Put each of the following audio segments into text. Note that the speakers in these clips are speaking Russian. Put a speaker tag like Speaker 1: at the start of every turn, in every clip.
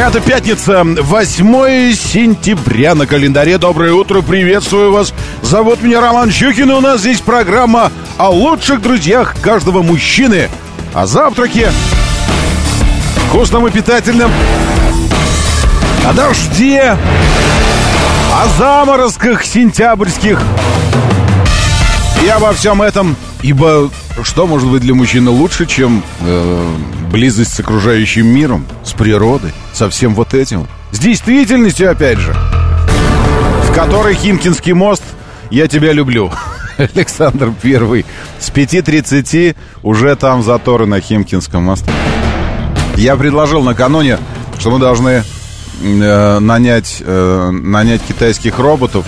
Speaker 1: Это пятница, 8 сентября на календаре. Доброе утро, приветствую вас. Зовут меня Роман Щукин, и у нас здесь программа о лучших друзьях каждого мужчины. О завтраке, вкусном и питательном, о дожде, о заморозках сентябрьских. И обо всем этом, ибо что может быть для мужчины лучше, чем э, близость с окружающим миром, с природой, со всем вот этим, с действительностью, опять же, в которой Химкинский мост «Я тебя люблю». Александр Первый. С 5.30 уже там заторы на Химкинском мосту. Я предложил накануне, что мы должны э, нанять, э, нанять китайских роботов,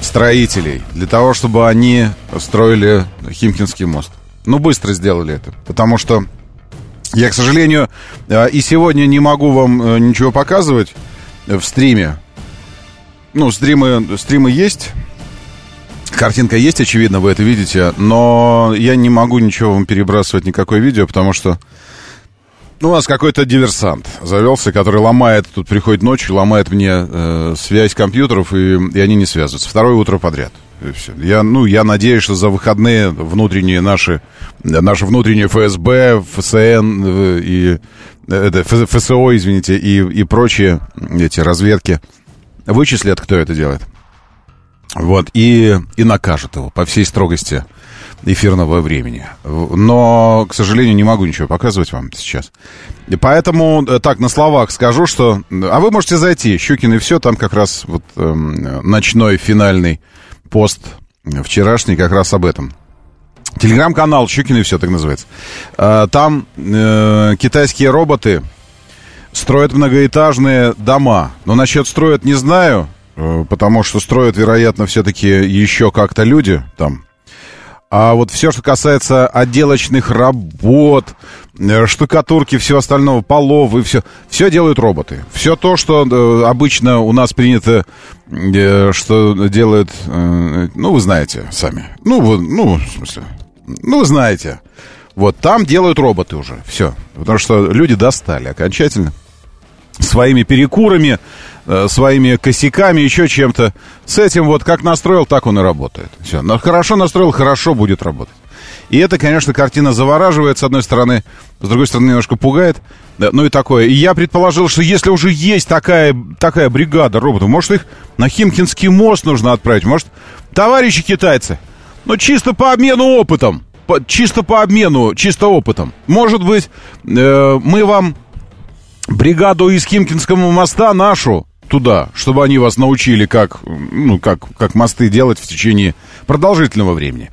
Speaker 1: строителей, для того, чтобы они строили Химкинский мост. Ну, быстро сделали это, потому что я, к сожалению, э, и сегодня не могу вам э, ничего показывать в стриме. Ну, стримы, стримы есть, картинка есть, очевидно, вы это видите, но я не могу ничего вам перебрасывать, никакое видео, потому что ну, у нас какой-то диверсант завелся, который ломает, тут приходит ночью, ломает мне э, связь компьютеров, и, и они не связываются. Второе утро подряд. Все. Я, ну, я надеюсь, что за выходные внутренние наши, наши внутренние ФСБ, ФСН э, и это, ФСО, извините, и, и прочие эти разведки вычислят, кто это делает. Вот, и, и накажут его по всей строгости эфирного времени. Но, к сожалению, не могу ничего показывать вам сейчас. И поэтому э, так, на словах скажу, что... А вы можете зайти, Щукин и все, там как раз вот эм, ночной финальный пост вчерашний как раз об этом. Телеграм-канал Щукин и все, так называется. А, там э, китайские роботы строят многоэтажные дома. Но насчет строят не знаю, э, потому что строят, вероятно, все-таки еще как-то люди там а вот все, что касается отделочных работ, э, штукатурки, всего остального, полов и все, все делают роботы. Все то, что э, обычно у нас принято, э, что делают, ну, вы знаете сами. Ну, вы, ну, в смысле, ну, вы знаете. Вот там делают роботы уже, все. Потому что люди достали окончательно своими перекурами, Э, своими косяками, еще чем-то. С этим вот как настроил, так он и работает. Все. Но хорошо настроил, хорошо будет работать. И это, конечно, картина завораживает, с одной стороны, с другой стороны, немножко пугает. Да, ну и такое. И я предположил, что если уже есть такая, такая бригада роботов, может, их на Химкинский мост нужно отправить. Может, товарищи китайцы, ну чисто по обмену опытом, по, чисто по обмену, чисто опытом. Может быть, э, мы вам бригаду из Химкинского моста нашу туда, чтобы они вас научили, как, ну, как, как мосты делать в течение продолжительного времени.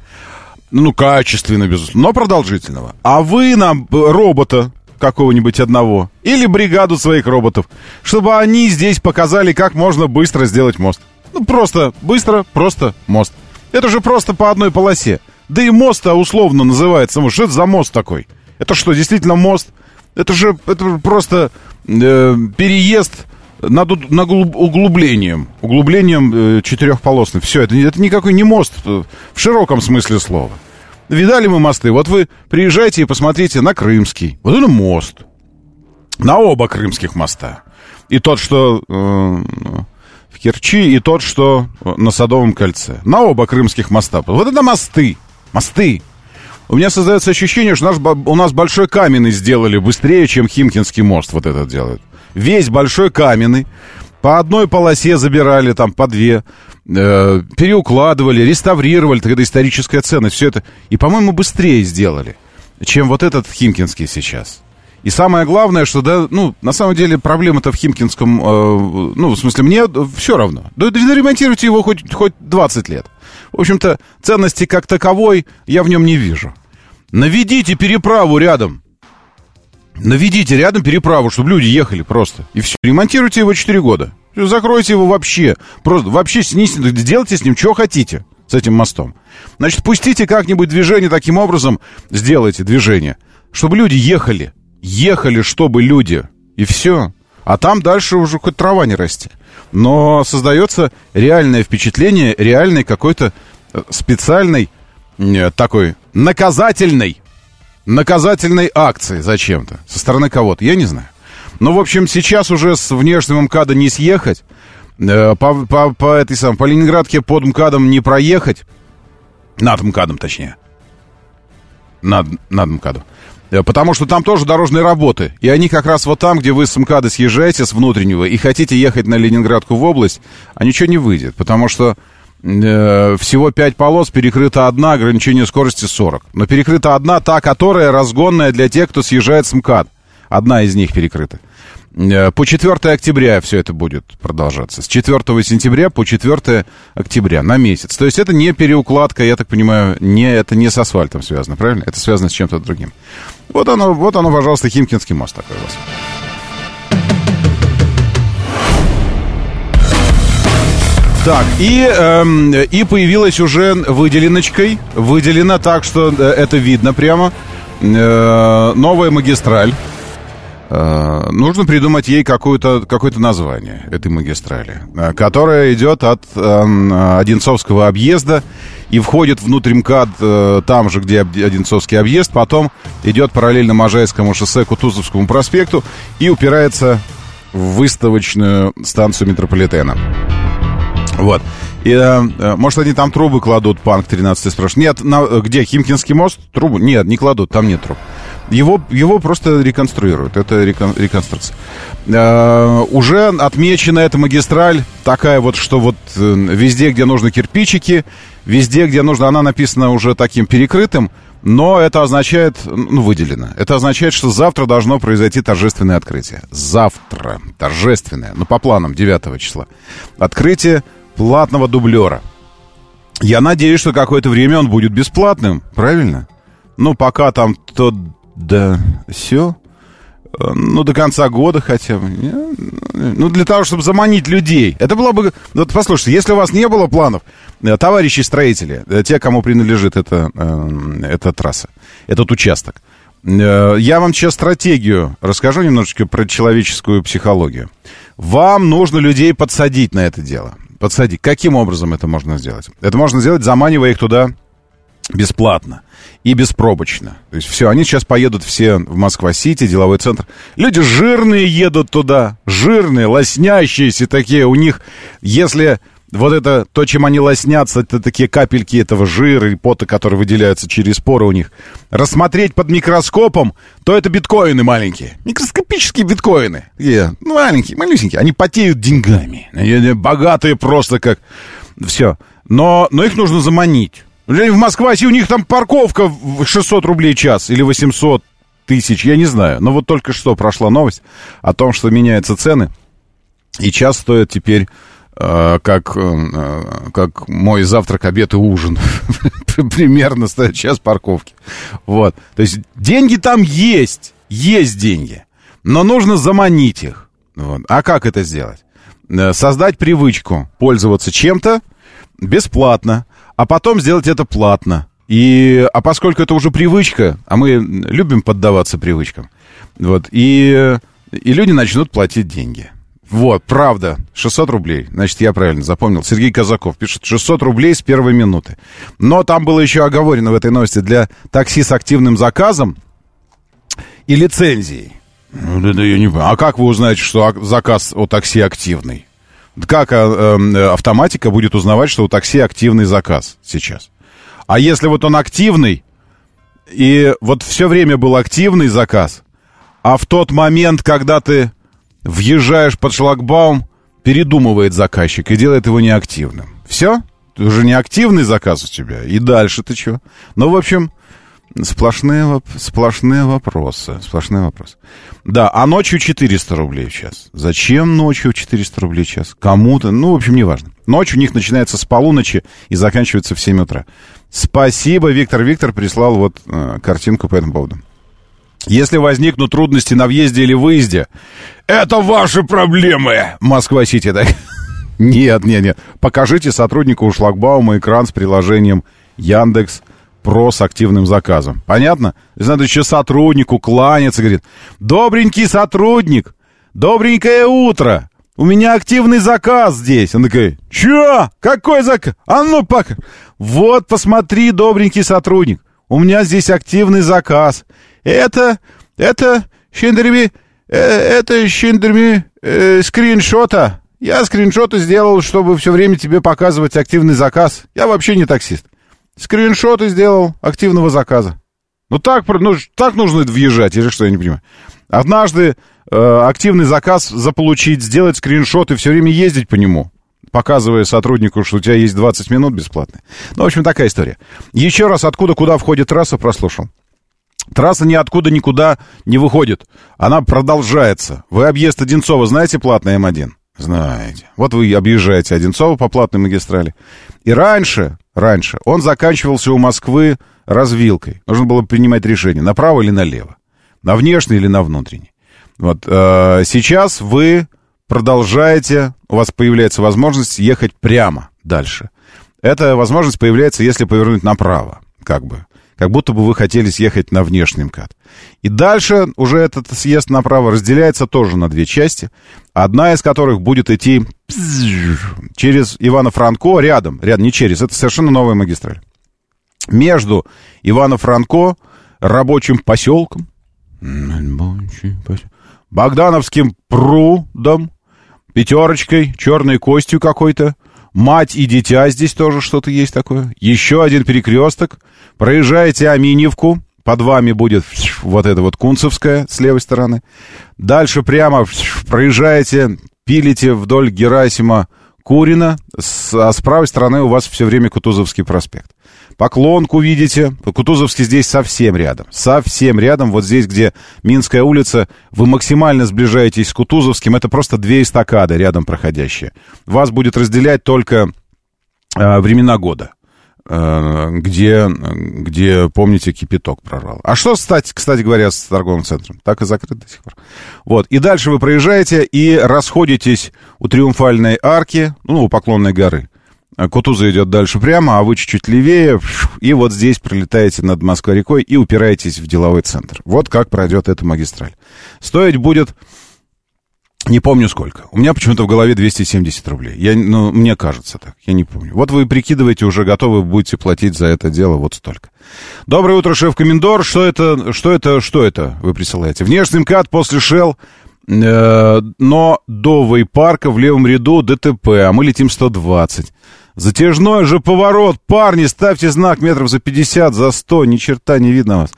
Speaker 1: Ну, качественно, безусловно, но продолжительного. А вы нам робота какого-нибудь одного или бригаду своих роботов, чтобы они здесь показали, как можно быстро сделать мост. Ну, просто, быстро, просто мост. Это же просто по одной полосе. Да и мост-то условно называется. Что это за мост такой? Это что, действительно мост? Это же, это просто э, переезд над, над углублением. Углублением э, четырехполосным. Все, это, это никакой не мост в широком смысле слова. Видали мы мосты? Вот вы приезжайте и посмотрите на Крымский. Вот это мост. На оба крымских моста. И тот, что э, в Керчи, и тот, что на Садовом кольце. На оба крымских моста. Вот это мосты. Мосты. У меня создается ощущение, что наш, у нас большой каменный сделали быстрее, чем Химкинский мост вот этот делают весь большой каменный, по одной полосе забирали, там, по две, э, переукладывали, реставрировали, тогда историческая ценность, все это. И, по-моему, быстрее сделали, чем вот этот Химкинский сейчас. И самое главное, что, да, ну, на самом деле проблема-то в Химкинском, э, ну, в смысле, мне все равно. Да, ремонтируйте его хоть, хоть 20 лет. В общем-то, ценности как таковой я в нем не вижу. Наведите переправу рядом. Наведите рядом переправу, чтобы люди ехали просто. И все. Ремонтируйте его 4 года. Закройте его вообще. Просто вообще снизьте, сделайте с ним что хотите, с этим мостом. Значит, пустите как-нибудь движение таким образом, сделайте движение, чтобы люди ехали. Ехали, чтобы люди. И все. А там дальше уже хоть трава не расти. Но создается реальное впечатление, реальной какой-то э, специальной э, такой наказательной, наказательной акции зачем-то со стороны кого-то. Я не знаю. Ну, в общем, сейчас уже с внешнего МКАДа не съехать, э, по, по, по этой самой, по Ленинградке под МКАДом не проехать, над МКАДом точнее, над, над МКАДом. Э, потому что там тоже дорожные работы. И они как раз вот там, где вы с МКАДа съезжаете, с внутреннего, и хотите ехать на Ленинградку в область, а ничего не выйдет. Потому что всего 5 полос, перекрыта одна, ограничение скорости 40. Но перекрыта одна, та, которая разгонная для тех, кто съезжает с МКАД. Одна из них перекрыта. Э, по 4 октября все это будет продолжаться. С 4 сентября по 4 октября на месяц. То есть это не переукладка, я так понимаю, не, это не с асфальтом связано, правильно? Это связано с чем-то другим. Вот оно, вот оно, пожалуйста, Химкинский мост такой у вас. Так, и, эм, и появилась уже выделеночкой, выделена так, что э, это видно прямо, э, новая магистраль. Э, нужно придумать ей какое-то какое название этой магистрали, э, которая идет от э, Одинцовского объезда и входит внутрь МКАД э, там же, где Одинцовский объезд, потом идет параллельно Можайскому шоссе, Кутузовскому проспекту и упирается в выставочную станцию метрополитена. Вот. И, э, э может, они там трубы кладут, Панк 13 спрашивает. Нет, на, где, Химкинский мост? Трубу? Нет, не кладут, там нет труб. Его, его просто реконструируют. Это рекон, реконструкция. Э, уже отмечена эта магистраль такая вот, что вот э, везде, где нужны кирпичики, везде, где нужно, она написана уже таким перекрытым, но это означает, ну, выделено. Это означает, что завтра должно произойти торжественное открытие. Завтра. Торжественное. Ну, по планам 9 числа. Открытие платного дублера. Я надеюсь, что какое-то время он будет бесплатным. Правильно? Ну, пока там тот да, все. Ну, до конца года хотя бы. Ну, для того, чтобы заманить людей. Это было бы... Вот послушайте, если у вас не было планов, э, товарищи строители, э, те, кому принадлежит эта, э, эта трасса, этот участок, я вам сейчас стратегию расскажу немножечко про человеческую психологию. Вам нужно людей подсадить на это дело. Подсадить. Каким образом это можно сделать? Это можно сделать, заманивая их туда бесплатно и беспробочно. То есть все, они сейчас поедут все в Москва-Сити, деловой центр. Люди жирные едут туда, жирные, лоснящиеся такие. У них, если вот это, то, чем они лоснятся, это такие капельки этого жира и пота, которые выделяются через поры у них. Рассмотреть под микроскопом, то это биткоины маленькие. Микроскопические биткоины. Yeah. Маленькие, малюсенькие. Они потеют деньгами. Они богатые просто как... Все. Но, но их нужно заманить. В Москве, у них там парковка в 600 рублей час или 800 тысяч, я не знаю. Но вот только что прошла новость о том, что меняются цены. И час стоит теперь как, э, как мой завтрак, обед и ужин. Примерно стоит час парковки. Вот. То есть деньги там есть. Есть деньги. Но нужно заманить их. Вот. А как это сделать? Э, создать привычку пользоваться чем-то бесплатно а потом сделать это платно. И, а поскольку это уже привычка, а мы любим поддаваться привычкам, вот, и, и люди начнут платить деньги. Вот, правда, 600 рублей. Значит, я правильно запомнил. Сергей Казаков пишет 600 рублей с первой минуты. Но там было еще оговорено в этой новости для такси с активным заказом и лицензией. Ну, да, да, я не понимаю. А как вы узнаете, что заказ о такси активный? Как а, эм, автоматика будет узнавать, что у такси активный заказ сейчас? А если вот он активный, и вот все время был активный заказ, а в тот момент, когда ты въезжаешь под шлагбаум, передумывает заказчик и делает его неактивным. Все? Уже не активный заказ у тебя. И дальше ты что? Ну, в общем, Сплошные, сплошные вопросы. Сплошные вопросы. Да, а ночью 400 рублей в час. Зачем ночью 400 рублей в час? Кому-то, ну, в общем, неважно. Ночь у них начинается с полуночи и заканчивается в 7 утра. Спасибо, Виктор Виктор прислал вот э, картинку по этому поводу. Если возникнут трудности на въезде или выезде, это ваши проблемы, Москва-Сити. Так? Нет, нет, нет. Покажите сотруднику шлагбаума экран с приложением Яндекс Про с активным заказом. Понятно? Надо еще сотруднику кланяться, говорит, добренький сотрудник, добренькое утро, у меня активный заказ здесь. Он такой, чё? Какой заказ? А ну пока. Вот, посмотри, добренький сотрудник, у меня здесь активный заказ. Это, это, Шиндерми, э, это Шиндерми э, скриншота. Я скриншоты сделал, чтобы все время тебе показывать активный заказ. Я вообще не таксист. Скриншоты сделал активного заказа. Ну так, ну так нужно въезжать, или что, я не понимаю. Однажды э, активный заказ заполучить, сделать скриншот и все время ездить по нему, показывая сотруднику, что у тебя есть 20 минут бесплатно. Ну, в общем, такая история. Еще раз, откуда куда входит трасса, прослушал. Трасса ниоткуда никуда не выходит. Она продолжается. Вы объезд Одинцова знаете платный М1? Знаете. Вот вы объезжаете Одинцово по платной магистрали. И раньше, раньше он заканчивался у Москвы развилкой. Нужно было принимать решение, направо или налево. На внешний или на внутренний. Вот. Э, сейчас вы продолжаете, у вас появляется возможность ехать прямо дальше. Эта возможность появляется, если повернуть направо, как бы как будто бы вы хотели съехать на внешний МКАД. И дальше уже этот съезд направо разделяется тоже на две части, одна из которых будет идти через Ивано-Франко, рядом, рядом, не через, это совершенно новая магистраль. Между Ивано-Франко, рабочим поселком, Богдановским прудом, пятерочкой, черной костью какой-то, мать и дитя здесь тоже что-то есть такое. Еще один перекресток. Проезжаете Аминьевку, под вами будет вот это вот Кунцевская с левой стороны. Дальше прямо проезжаете, пилите вдоль Герасима Курина, а с правой стороны у вас все время Кутузовский проспект. Поклонку видите. Кутузовский здесь совсем рядом. Совсем рядом. Вот здесь, где Минская улица, вы максимально сближаетесь с Кутузовским. Это просто две эстакады рядом проходящие. Вас будет разделять только э, времена года где, где, помните, кипяток прорвал. А что, кстати, кстати говоря, с торговым центром? Так и закрыт до сих пор. Вот. И дальше вы проезжаете и расходитесь у Триумфальной арки, ну, у Поклонной горы. А Кутуза идет дальше прямо, а вы чуть-чуть левее, и вот здесь пролетаете над Москвой-рекой и упираетесь в деловой центр. Вот как пройдет эта магистраль. Стоить будет... Не помню сколько. У меня почему-то в голове 270 рублей. Я, ну, мне кажется так. Я не помню. Вот вы прикидываете, уже готовы будете платить за это дело вот столько. Доброе утро, шеф-комендор. Что это, что это, что это вы присылаете? Внешний МКАД после Shell, э, но до вейпарка в левом ряду ДТП, а мы летим 120. Затяжной же поворот. Парни, ставьте знак метров за 50, за 100. Ни черта не видно вас.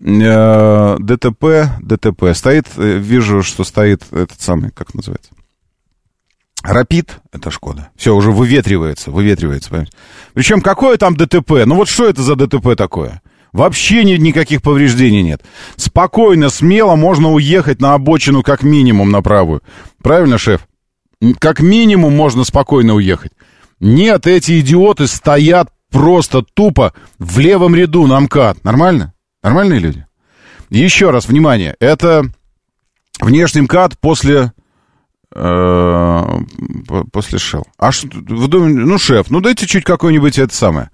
Speaker 1: Э, ДТП, ДТП. Стоит, э, вижу, что стоит этот самый, как называется? Рапид, это Шкода. Все, уже выветривается, выветривается. Понимаете? Причем какое там ДТП? Ну вот что это за ДТП такое? Вообще ни, никаких повреждений нет. Спокойно, смело можно уехать на обочину как минимум на правую. Правильно, шеф? Как минимум можно спокойно уехать. Нет, эти идиоты стоят просто тупо в левом ряду на МКАД. Нормально? Нормальные люди? Еще раз, внимание, это внешний МКАД после... Э, после Шел. А что, вы думаете, ну, шеф, ну дайте чуть какое-нибудь это самое,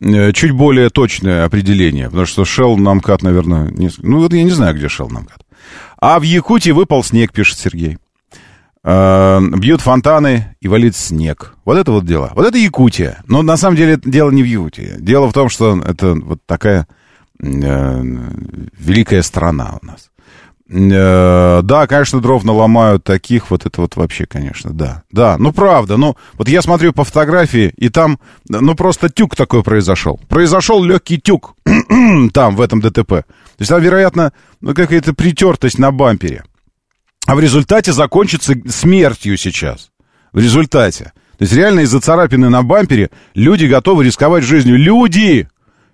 Speaker 1: э, чуть более точное определение, потому что Шел на МКАД, наверное, не... Ну, вот я не знаю, где Шел на МКАД. А в Якутии выпал снег, пишет Сергей. Э, бьют фонтаны и валит снег. Вот это вот дело. Вот это Якутия. Но на самом деле дело не в Якутии. Дело в том, что это вот такая великая страна у нас. Э, да, конечно, дров наломают таких, вот это вот вообще, конечно, да. Да, ну правда, ну вот я смотрю по фотографии, и там, ну просто тюк такой произошел. Произошел легкий тюк там, в этом ДТП. То есть там, вероятно, ну, какая-то притертость на бампере а в результате закончится смертью сейчас. В результате. То есть реально из-за царапины на бампере люди готовы рисковать жизнью. Люди!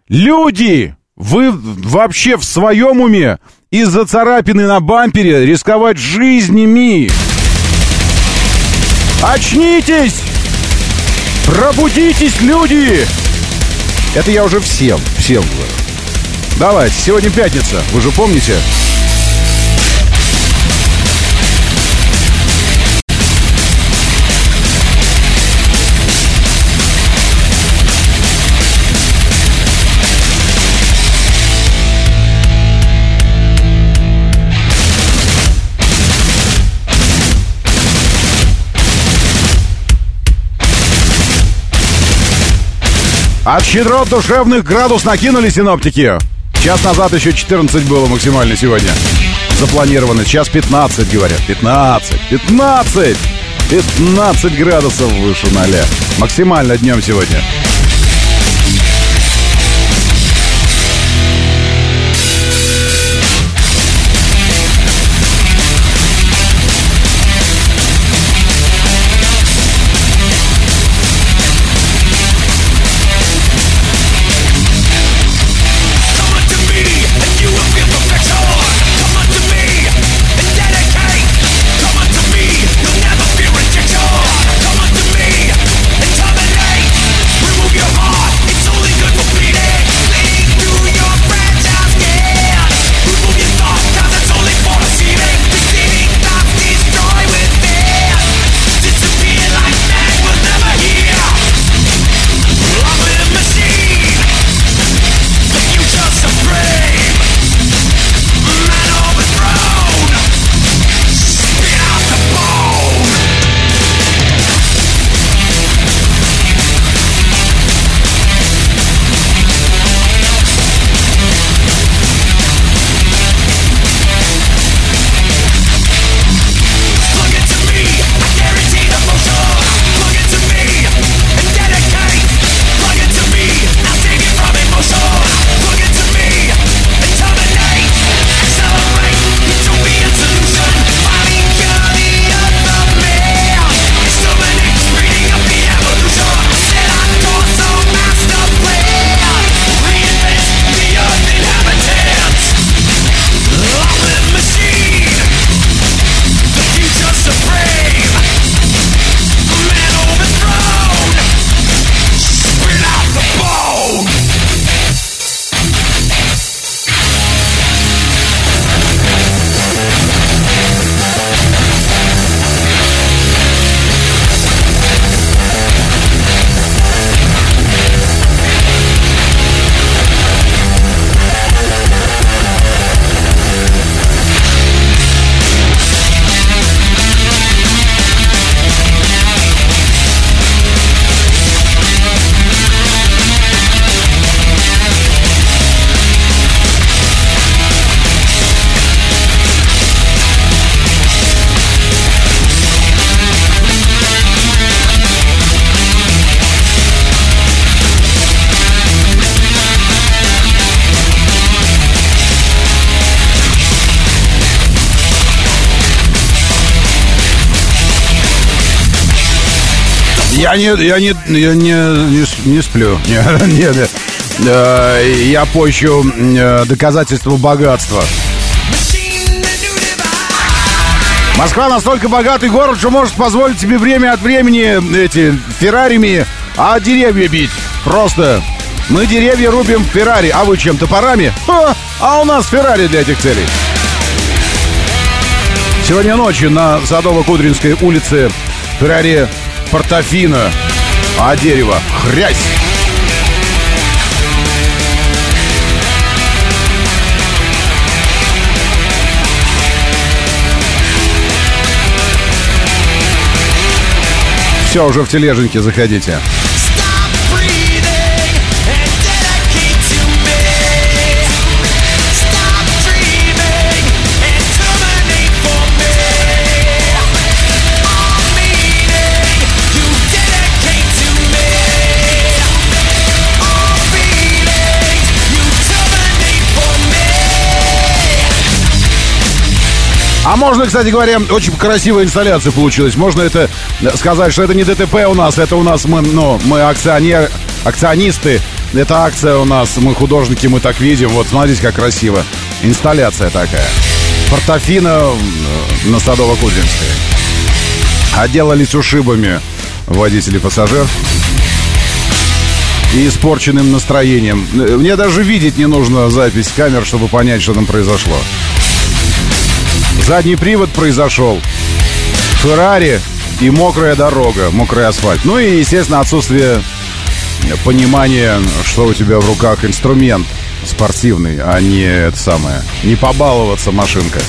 Speaker 1: Люди! Вы вообще в своем уме из-за царапины на бампере рисковать жизнями? Очнитесь! Пробудитесь, люди! Это я уже всем, всем говорю.
Speaker 2: Давайте, сегодня пятница, вы же помните? От щедрот душевных градус накинули синоптики. Час назад еще 14 было максимально сегодня. Запланировано. Сейчас 15, говорят. 15. 15! 15 градусов выше ноля. Максимально днем сегодня. Я не, я не, я не, не, не сплю. Не, не, не. Э, Я поищу э, доказательства богатства. Москва настолько богатый город, что может позволить себе время от времени эти феррарими, а деревья бить. Просто мы деревья рубим в Феррари, а вы чем, топорами? Ха, а у нас Феррари для этих целей. Сегодня ночью на Садово-Кудринской улице Феррари Портофино, а дерево хрясь. Все, уже в тележеньке заходите. Можно, кстати говоря, очень красивая инсталляция получилась. Можно это сказать, что это не ДТП у нас, это у нас мы, ну, мы акционер, акционисты. Это акция у нас, мы художники, мы так видим. Вот смотрите, как красиво. Инсталляция такая. Портофино на Садово-Кудринской. Отделались ушибами водителей пассажир.
Speaker 1: и испорченным настроением. Мне даже видеть не нужно запись камер, чтобы понять, что там произошло. Задний привод произошел. Феррари и мокрая дорога, мокрый асфальт. Ну и, естественно, отсутствие понимания, что у тебя в руках инструмент спортивный, а не это самое. Не побаловаться машинка.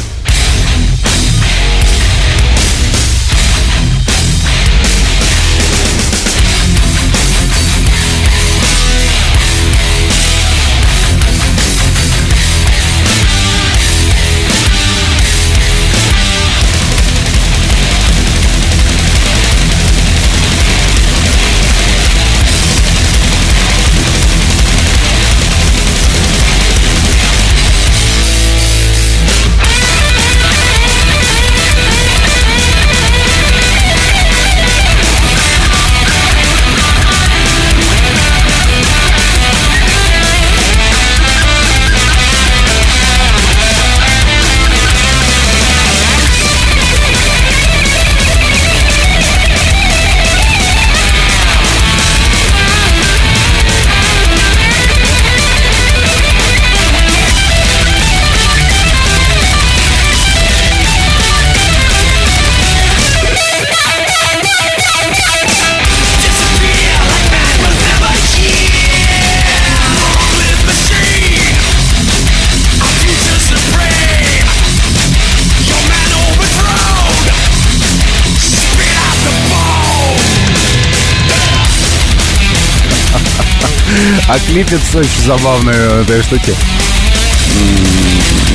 Speaker 1: А клипец очень забавный этой штуки.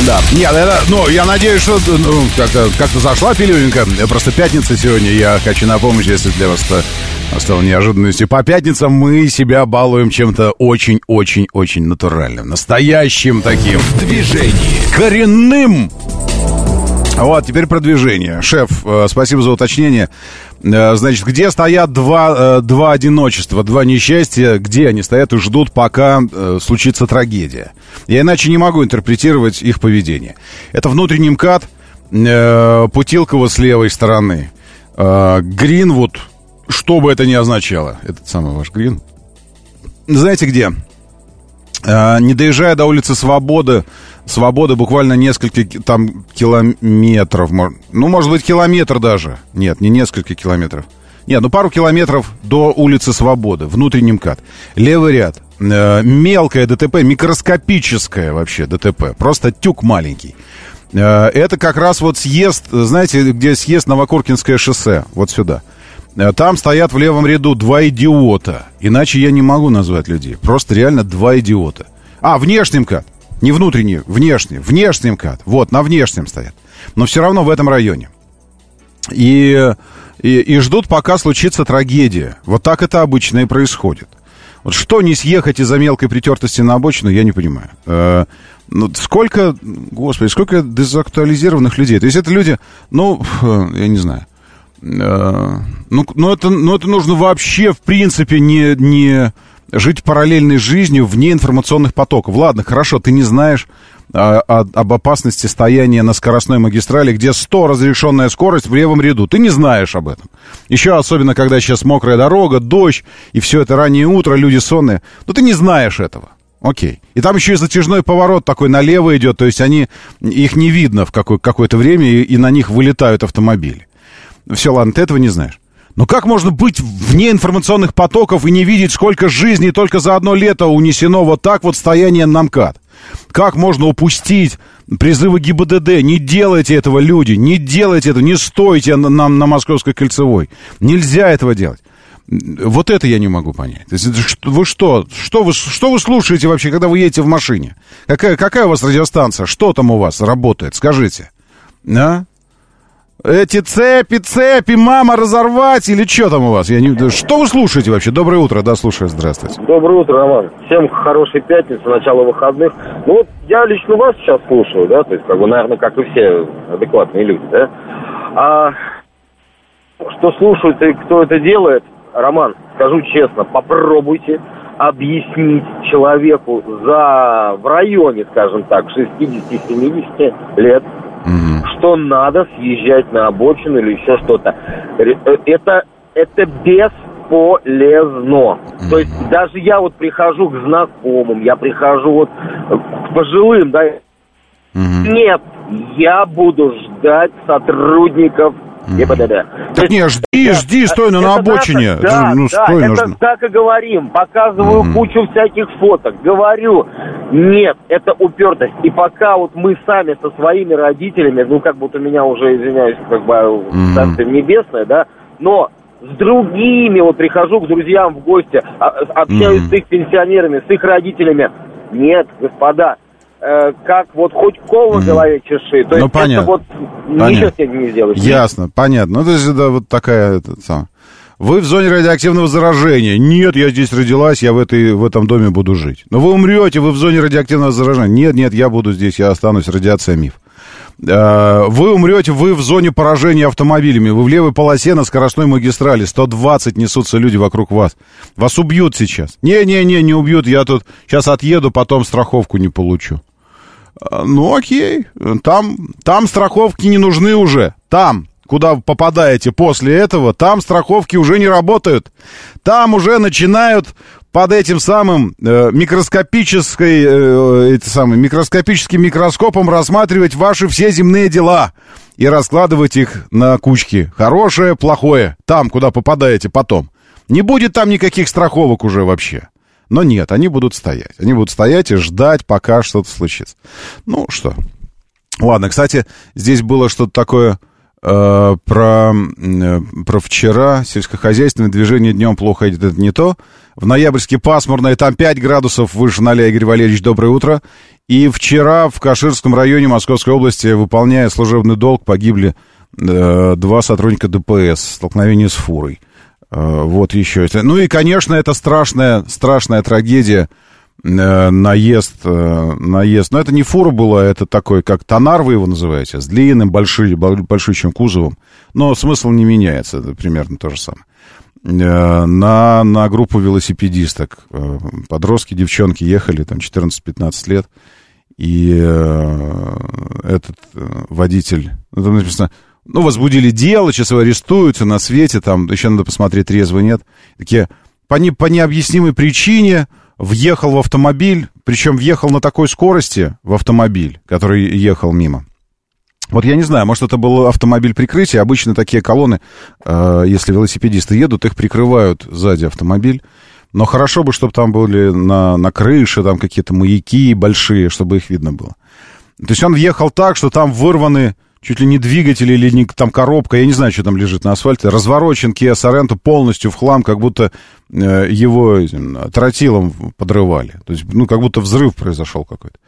Speaker 1: Да, нет, это, ну, я надеюсь, что ну, как-то как зашла пилюленька. Просто пятница сегодня, я хочу напомнить, если для вас это стало неожиданностью. По пятницам мы себя балуем чем-то очень-очень-очень натуральным. Настоящим таким. Движение. Коренным. Вот, теперь продвижение. Шеф, э, спасибо за уточнение. Э, значит, где стоят два, э, два одиночества, два несчастья, где они стоят и ждут, пока случится трагедия? Я иначе не могу интерпретировать их поведение. Это внутренний МКАД, Путилково с левой стороны, Гринвуд, что бы это ни означало, этот самый ваш Грин. Знаете где? Не доезжая до улицы Свободы, Свобода буквально несколько там километров. Ну, может быть, километр даже. Нет, не несколько километров. Нет, ну пару километров до улицы Свободы, внутренний МКАД. Левый ряд. Э, мелкое ДТП, микроскопическое вообще ДТП. Просто тюк маленький. Э, это как раз вот съезд, знаете, где съезд Новокуркинское шоссе, вот сюда. Э, там стоят в левом ряду два идиота. Иначе я не могу назвать людей. Просто реально два идиота. А, внешний МКАД. Не внутренний, внешний. Внешний МКАД. Вот, на внешнем стоят. Но все равно в этом районе. И, и, и ждут, пока случится трагедия. Вот так это обычно и происходит. Вот что не съехать из-за мелкой притертости на обочину, я не понимаю. Э, ну, сколько, господи, сколько дезактуализированных людей. То есть это люди, ну, я не знаю. Э, ну, ну, это, ну, это нужно вообще, в принципе, не, не, жить параллельной жизнью вне информационных потоков. Ладно, хорошо, ты не знаешь а, а, об опасности стояния на скоростной магистрали, где 100 разрешенная скорость в левом ряду. Ты не знаешь об этом. Еще особенно, когда сейчас мокрая дорога, дождь, и все это раннее утро, люди сонные. Но ты не знаешь этого. Окей. И там еще и затяжной поворот такой налево идет, то есть они, их не видно в какое- какое-то время, и, и на них вылетают автомобили. Все, ладно, ты этого не знаешь. Но как можно быть вне информационных потоков и не видеть, сколько жизней только за одно лето унесено вот так вот стояние на МКАД? Как можно упустить призывы ГИБДД? Не делайте этого, люди, не делайте это, не стойте на, на, на Московской кольцевой. Нельзя этого делать. Вот это я не могу понять. Вы что? Что вы, что вы слушаете вообще, когда вы едете в машине? Какая, какая у вас радиостанция? Что там у вас работает? Скажите. А? Эти цепи, цепи, мама разорвать или что там у вас? Я не... Что вы слушаете вообще? Доброе утро, да, слушаю, здравствуйте.
Speaker 3: Доброе утро, Роман. Всем хорошей пятницы, начало выходных. Ну вот я лично вас сейчас слушаю, да, то есть, как бы, наверное, как и все адекватные люди, да. А что слушают и кто это делает, Роман, скажу честно, попробуйте объяснить человеку за в районе, скажем так, 60-70 лет, угу. Что надо съезжать на обочину или еще что-то. Э, это, это бесполезно. То есть даже я вот прихожу к знакомым, я прихожу вот к пожилым, да, нет, я буду ждать сотрудников ГИБДД.
Speaker 1: Так не, жди, жди, стой ну, на обочине.
Speaker 3: Да,
Speaker 1: ну,
Speaker 3: да,
Speaker 1: стой
Speaker 3: это
Speaker 1: нужно.
Speaker 3: так и говорим. Показываю кучу всяких фоток. Говорю, нет, это упертость. И пока вот мы сами со своими родителями, ну, как будто меня уже, извиняюсь, как бы. Царствие Небесное, да, но с другими, вот прихожу к друзьям в гости, а- общаюсь
Speaker 1: Мгм.
Speaker 3: с их пенсионерами, с их родителями. Нет, господа, как вот хоть кол на голове чеши. То
Speaker 1: Ну,
Speaker 3: есть
Speaker 1: понятно.
Speaker 3: это вот
Speaker 1: Понятно.
Speaker 3: ничего с этим не сделаешь.
Speaker 1: Ясно, понятно. Ну, то есть, это вот такая... Это, сам. Вы в зоне радиоактивного заражения. Нет, я здесь родилась, я в, этой, в этом доме буду жить. Но вы умрете, вы в зоне радиоактивного заражения. Нет, нет, я буду здесь, я останусь, радиация миф. Э, Вы умрете, вы в зоне поражения автомобилями, вы в левой полосе на скоростной магистрали, 120 несутся люди вокруг вас. Вас убьют сейчас. Не-не-не, не убьют, я тут сейчас отъеду, потом страховку не получу. А, Ну, окей. Там, там страховки не нужны уже. Там, куда вы попадаете после этого, там страховки уже не работают. Там уже начинают под этим самым э, микроскопической, э, эти самые, микроскопическим микроскопом рассматривать ваши все земные дела и раскладывать их на кучки. Хорошее, плохое. Там, куда попадаете потом. Не будет там никаких страховок уже вообще. Но нет, они будут стоять. Они будут стоять и ждать, пока что-то случится. Ну, что. Ладно, кстати, здесь было что-то такое э, про, э, про вчера. Сельскохозяйственное движение днем плохо идет, это не то. В ноябрьске пасмурно, там 5 градусов выше 0. Игорь Валерьевич, доброе утро. И вчера в Каширском районе Московской области, выполняя служебный долг, погибли э, два сотрудника ДПС. Столкновение с фурой. Э, Вот еще. Ну и, конечно, это страшная, страшная трагедия. э, Наезд, э, наезд. Но это не фура была, это такой, как тонар вы его называете, с длинным, большим, большущим кузовом. Но смысл не меняется, примерно то же самое. На, на группу велосипедисток. Подростки, девчонки ехали, там 14-15 лет. И этот водитель, ну, там написано, ну, возбудили дело, сейчас его арестуются на свете, там еще надо посмотреть, трезво нет. Такие, по, не, по необъяснимой причине въехал в автомобиль, причем въехал на такой скорости в автомобиль, который ехал мимо. Вот я не знаю, может, это был автомобиль прикрытия. Обычно такие колонны, э, если велосипедисты едут, их прикрывают сзади автомобиль. Но хорошо бы, чтобы там были на, на крыше там какие-то маяки большие, чтобы их видно было. То есть он въехал так, что там вырваны чуть ли не двигатели или не, там коробка, я не знаю, что там лежит на асфальте, разворочен Kia Sorento полностью в хлам, как будто э, его этим, тротилом подрывали. То есть, ну, как будто взрыв произошел какой-то.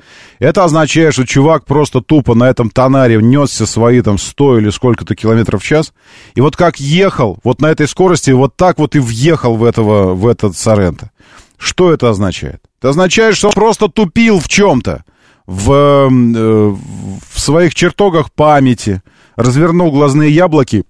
Speaker 1: Это означает, что чувак просто тупо на этом тонаре несся свои там 100 или сколько-то километров в час, и вот как ехал, вот на этой скорости, вот так вот и въехал в, этого, в этот Соренто. Что это означает? Это означает, что он просто тупил в чем-то в, э, в своих чертогах памяти, развернул глазные яблоки,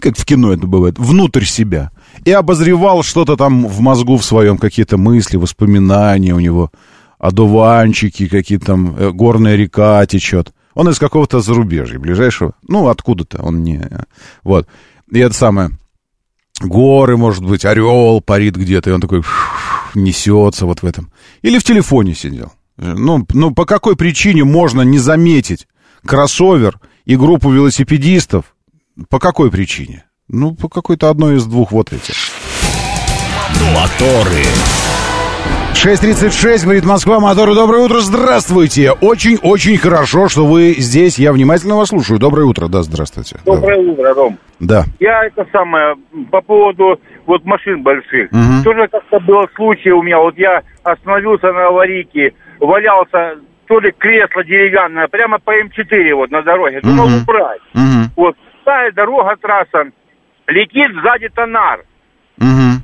Speaker 1: как в кино это бывает, внутрь себя, и обозревал что-то там в мозгу в своем, какие-то мысли, воспоминания у него, одуванчики, какие-то там, э, горная река течет. Он из какого-то зарубежья, ближайшего, ну, откуда-то, он не... Вот. И это самое, горы, может быть, орел парит где-то, и он такой несется вот в этом. Или в телефоне сидел. Ну, ну, по какой причине можно не заметить кроссовер и группу велосипедистов? По какой причине? Ну, по какой-то одной из двух вот этих.
Speaker 4: Моторы.
Speaker 1: 6.36, говорит Москва, моторы, доброе утро, здравствуйте. Очень-очень хорошо, что вы здесь, я внимательно вас слушаю. Доброе утро, да, здравствуйте.
Speaker 5: Доброе утро, Ром.
Speaker 1: Да.
Speaker 5: Я это самое, по поводу вот машин больших.
Speaker 1: Мгм.
Speaker 5: Тоже как-то был случай у меня, вот я остановился на аварийке, валялся то ли кресло деревянное, прямо по М4 вот на дороге, думал
Speaker 1: Мгм.
Speaker 5: убрать.
Speaker 1: Мгм.
Speaker 5: Вот, старая дорога, трасса, летит сзади тонар.
Speaker 1: Мгм.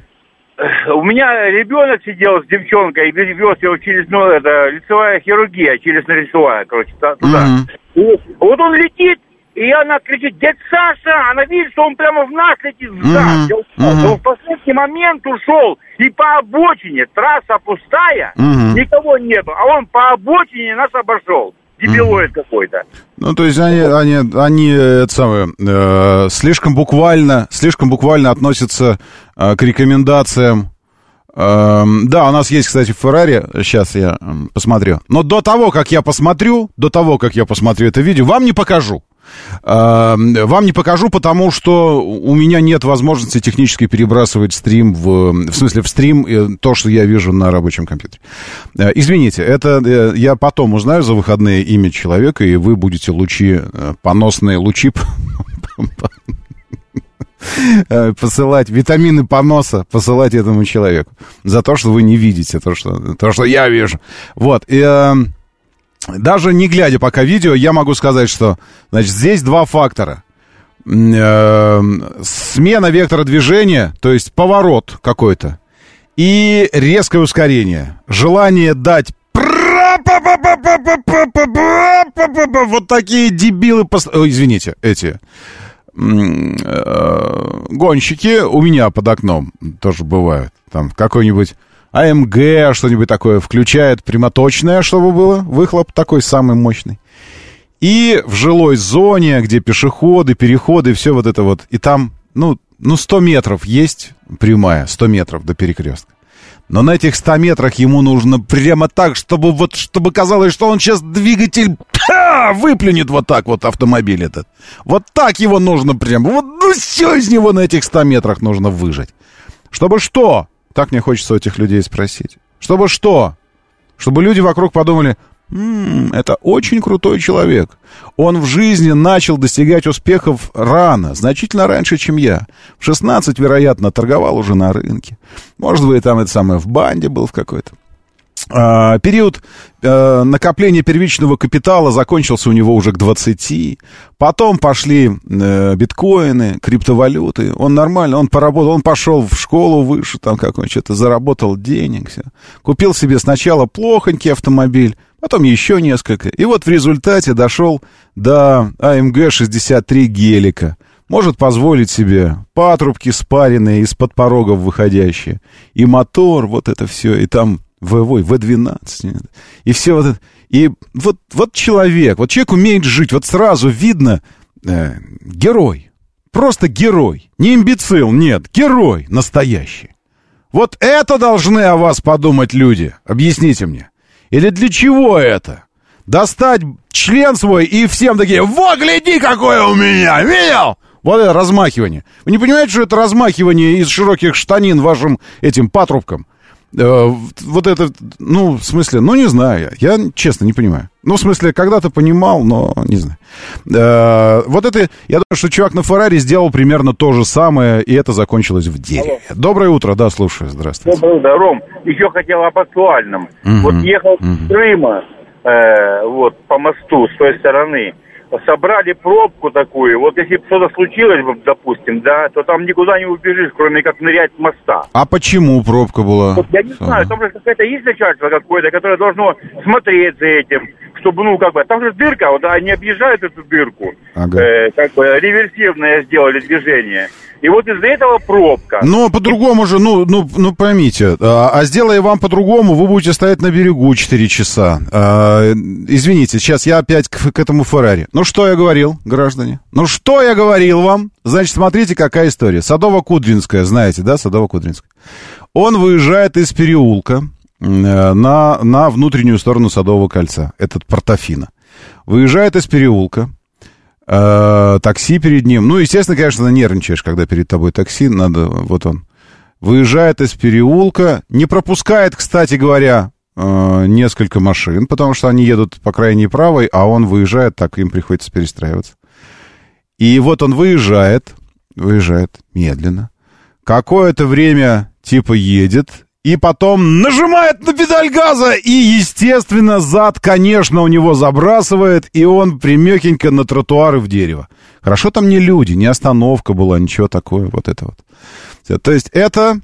Speaker 5: У меня ребенок сидел с девчонкой, вез его через, ну, это, лицевая хирургия, челюстно-лицевая, короче, та- туда.
Speaker 1: Мгм.
Speaker 5: И вот он летит, и она кричит, дядь Саша, она видит, что он прямо в нас летит сзади.
Speaker 1: Мгм.
Speaker 5: Он
Speaker 1: Мгм.
Speaker 5: в последний момент ушел, и по обочине, трасса пустая,
Speaker 1: Мгм.
Speaker 5: никого не было, а он по обочине нас обошел. дебилоид какой-то.
Speaker 1: Ну, то есть они, они, они это самое, э, слишком буквально, слишком буквально относятся э, к рекомендациям. Э, да, у нас есть, кстати, Феррари, сейчас я посмотрю. Но до того, как я посмотрю, до того, как я посмотрю это видео, вам не покажу. Э, Вам не покажу, потому что у меня нет возможности технически перебрасывать стрим в, в смысле в стрим то, что я вижу на рабочем компьютере. Э, Извините, это э, я потом узнаю за выходные имя человека, и вы будете лучи, э, поносные лучи посылать, витамины поноса посылать этому человеку. За то, что вы не видите то, что, то, что я вижу. Вот. И, э, даже не глядя пока видео, я могу сказать, что, значит, здесь два фактора. М, э, смена вектора движения, то есть поворот какой-то, и резкое ускорение. Желание дать вот такие дебилы... извините, эти э, гонщики у меня под окном тоже бывают. Там какой-нибудь АМГ, что-нибудь такое включает прямоточное, чтобы было. Выхлоп такой самый мощный. И в жилой зоне, где пешеходы, переходы, все вот это вот. И там, ну, ну 100 метров есть прямая, 100 метров до перекрестка. Но на этих 100 метрах ему нужно прямо так, чтобы вот, чтобы казалось, что он сейчас двигатель ха, выплюнет вот так вот автомобиль этот. Вот так его нужно прямо, вот ну все из него на этих 100 метрах нужно выжать. Чтобы что? Так мне хочется у этих людей спросить. Чтобы что? Чтобы люди вокруг подумали, «М, это очень крутой человек. Он в жизни начал достигать успехов рано, значительно раньше, чем я. В 16, вероятно, торговал уже на рынке. Может быть, там это самое в банде был в какой-то. А, период э, накопления первичного капитала закончился у него уже к 20. Потом пошли э, биткоины, криптовалюты. Он нормально, он поработал, он пошел в школу выше, там какой-нибудь, что-то заработал денег. Все. Купил себе сначала плохонький автомобиль, потом еще несколько. И вот в результате дошел до AMG 63 гелика. Может позволить себе патрубки спаренные из-под порогов выходящие. И мотор, вот это все, и там V8, V12. И все вот это. И вот, вот человек, вот человек умеет жить, вот сразу видно, э, герой. Просто герой. Не имбецил, нет, герой настоящий. Вот это должны о вас подумать люди. Объясните мне. Или для чего это? Достать член свой и всем такие, вот, гляди, какое у меня, видел? Вот это размахивание. Вы не понимаете, что это размахивание из широких штанин вашим этим патрубком? Э, вот это, ну, в смысле, ну, не знаю, я, я честно не понимаю. Ну, в смысле, когда-то понимал, но не знаю. Э, вот это, я думаю, что чувак на Феррари сделал примерно то же самое, и это закончилось в дереве. Доброе утро, да, слушаю, здравствуйте.
Speaker 5: Доброе утро, Ром. Еще хотел об актуальном.
Speaker 1: Мгм.
Speaker 5: Вот ехал
Speaker 1: Мгм.
Speaker 5: с Крыма, э, вот, по мосту с той стороны. Собрали пробку такую. Вот если бы что-то случилось, допустим, да, то там никуда не убежишь, кроме как нырять с моста.
Speaker 1: А почему пробка была?
Speaker 5: Вот я не знаю, там же какая-то есть начальство какое-то, которое должно смотреть за этим, чтобы, ну, как бы, там же дырка, вот они объезжают эту дырку,
Speaker 1: Ага.
Speaker 5: э, как бы реверсивное сделали движение. И вот из-за этого пробка.
Speaker 1: Но по-другому же, ну, ну, ну поймите, а, а сделая вам по-другому, вы будете стоять на берегу 4 часа. А, извините, сейчас я опять к, к этому Феррари. Ну, что я говорил, граждане? Ну, что я говорил вам? Значит, смотрите, какая история. Садово-Кудринская, знаете, да, Садово-Кудринская. Он выезжает из переулка э, на, на внутреннюю сторону Садового кольца, этот Портофино. Выезжает из переулка, э, такси перед ним. Ну, естественно, конечно, нервничаешь, когда перед тобой такси, надо, вот он. Выезжает из переулка, не пропускает, кстати говоря, э, несколько машин, потому что они едут по крайней правой, а он выезжает, так им приходится перестраиваться. И вот он выезжает, выезжает медленно. Какое-то время типа едет, и потом нажимает на педаль газа, и, естественно, зад, конечно, у него забрасывает, и он примехенько на тротуары в дерево. Хорошо там не люди, не остановка была, ничего такое, вот это вот. То есть это...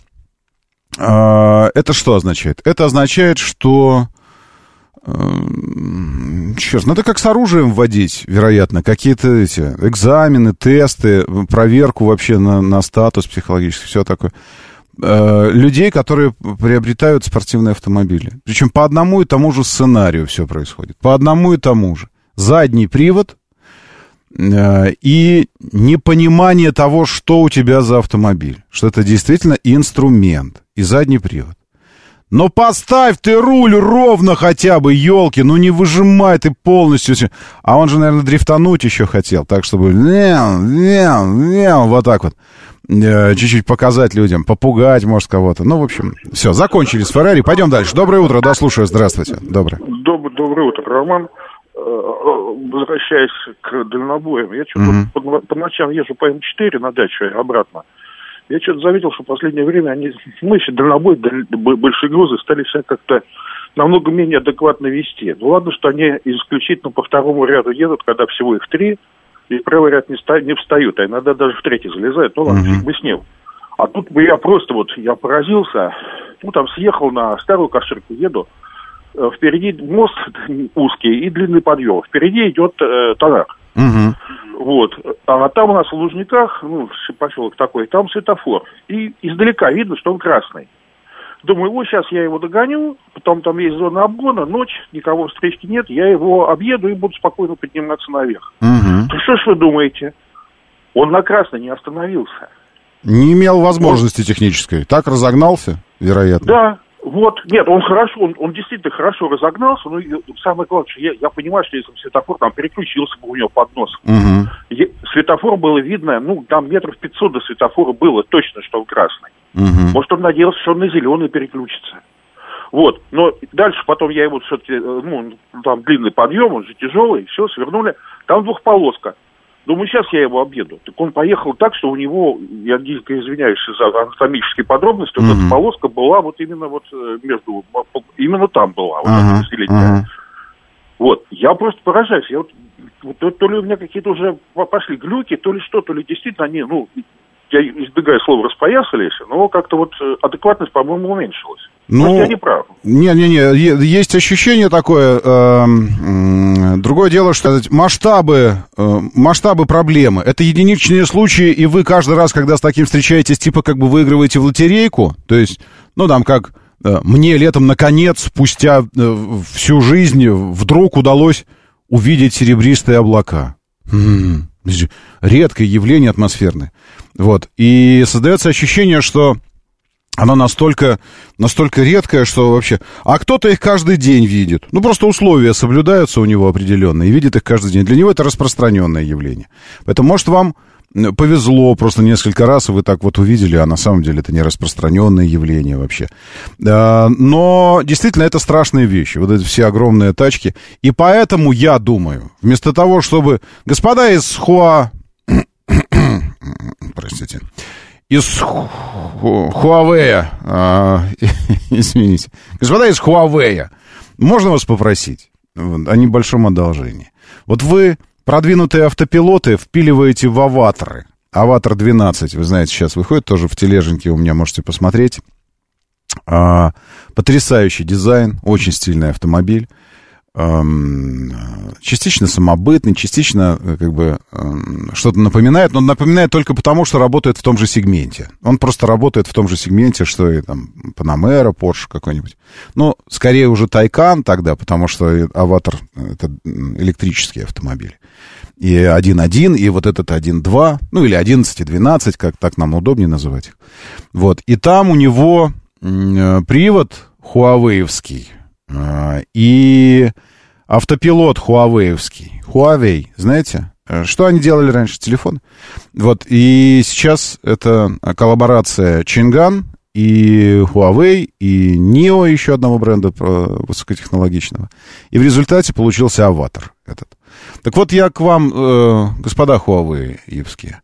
Speaker 1: э, это что означает? Это означает, что... Черт, надо как с оружием вводить, вероятно, какие-то эти экзамены, тесты, проверку вообще на, на статус психологический, все такое. Э, людей, которые приобретают спортивные автомобили. Причем по одному и тому же сценарию все происходит. По одному и тому же. Задний привод э, и непонимание того, что у тебя за автомобиль. Что это действительно инструмент и задний привод. Но поставь ты руль ровно хотя бы, елки, ну не выжимай ты полностью. А он же, наверное, дрифтануть еще хотел, так чтобы вот так вот э, чуть-чуть показать людям, попугать, может, кого-то. Ну, в общем, все, закончили с Феррари. Пойдем дальше. Доброе утро, да, слушаю, здравствуйте. Доброе.
Speaker 6: Доб- Доброе утро, Роман. Э, Возвращаясь к дальнобоям, я что-то
Speaker 1: Мгм.
Speaker 6: по, по ночам езжу по М4 на дачу и обратно. Я что-то заметил, что в последнее время они, мы еще дальнобой, даль- большие грузы стали себя как-то намного менее адекватно вести. Ну ладно, что они исключительно по второму ряду едут, когда всего их три, и в первый ряд не, ста- не встают, а иногда даже в третий залезают. Ну ладно, фиг бы с ним. А тут бы я просто вот, я поразился, ну там съехал на старую кошерку, еду, Э, впереди мост узкий и длинный подъем. Впереди идет э, тоннель.
Speaker 1: Мгм.
Speaker 6: Вот. А там у нас в Лужниках, ну, поселок такой, там светофор. И издалека видно, что он красный. Думаю, вот сейчас я его догоню, потом там есть зона обгона, ночь, никого встречки нет, я его объеду и буду спокойно подниматься наверх.
Speaker 1: Мгм.
Speaker 6: Ну что ж вы думаете? Он на красный не остановился.
Speaker 1: Не имел возможности технической. Так разогнался, вероятно.
Speaker 6: Да, вот, нет, он хорошо, он, он действительно хорошо разогнался, но самое главное, что я, я понимаю, что если бы светофор там переключился бы у него под нос,
Speaker 1: Мгм.
Speaker 6: Е- светофор было видно, ну, там метров 500 до светофора было точно, что он красный.
Speaker 1: Мгм.
Speaker 6: Может, он надеялся, что он на зеленый переключится. Вот, но дальше потом я его все-таки, ну, там длинный подъем, он же тяжелый, все, свернули, там двухполоска. Думаю, сейчас я его объеду. Так он поехал так, что у него, я дико извиняюсь за анатомические подробности, вот
Speaker 1: Мгм.
Speaker 6: эта полоска была вот именно вот э, между, именно там была, вот эта посередине.
Speaker 1: ага.
Speaker 6: Вот, я просто поражаюсь. Я вот, вот то, то ли у меня какие-то уже по- пошли глюки, то ли что, то ли действительно они, ну, я избегаю слова распоясались, но как-то вот э, адекватность, по-моему, уменьшилась.
Speaker 1: Ну,
Speaker 6: Может, я не прав.
Speaker 1: Не-не-не, е- есть ощущение такое. эм, другое дело, что масштабы, э, масштабы проблемы. Это единичные случаи, и вы каждый раз, когда с таким встречаетесь, типа как бы выигрываете в лотерейку. То есть, ну там как э, мне летом, наконец, спустя э, всю жизнь, вдруг удалось увидеть серебристые облака. Редкое явление атмосферное. Вот. И создается ощущение, что оно настолько, настолько редкое, что вообще... А кто-то их каждый день видит. Ну, просто условия соблюдаются у него определенные, и видит их каждый день. Для него это распространенное явление. Поэтому, может, вам повезло просто несколько раз, и вы так вот увидели, а на самом деле это не распространенное явление вообще. Но действительно это страшные вещи, вот эти все огромные тачки. И поэтому я думаю, вместо того, чтобы... Господа из Хуа... Простите из Ху- Huawei, а, извините, господа из Huawei, можно вас попросить о небольшом одолжении? Вот вы, продвинутые автопилоты, впиливаете в аватары. Аватар 12, вы знаете, сейчас выходит тоже в тележеньке, у меня можете посмотреть. А, потрясающий дизайн, очень стильный автомобиль. Ам, частично самобытный, частично э, как бы ам, что-то напоминает, но напоминает только потому, что работает в том же сегменте. Он просто работает в том же сегменте, что и там Panamera, Porsche какой-нибудь. Ну, скорее уже Тайкан тогда, потому что Аватар — это м, электрический автомобиль. И 1.1, и вот этот 1.2, ну или 11 и 12, как так нам удобнее называть их. Вот. И там у него э, привод хуавеевский, и автопилот хуавеевский. Huawei, знаете? Э, Что они делали раньше? Телефон. Вот, и сейчас это коллаборация Чинган и Huawei, и NIO, еще одного бренда э, высокотехнологичного. И в результате получился аватар этот. Так вот, я к вам, э, господа Huawei-евские.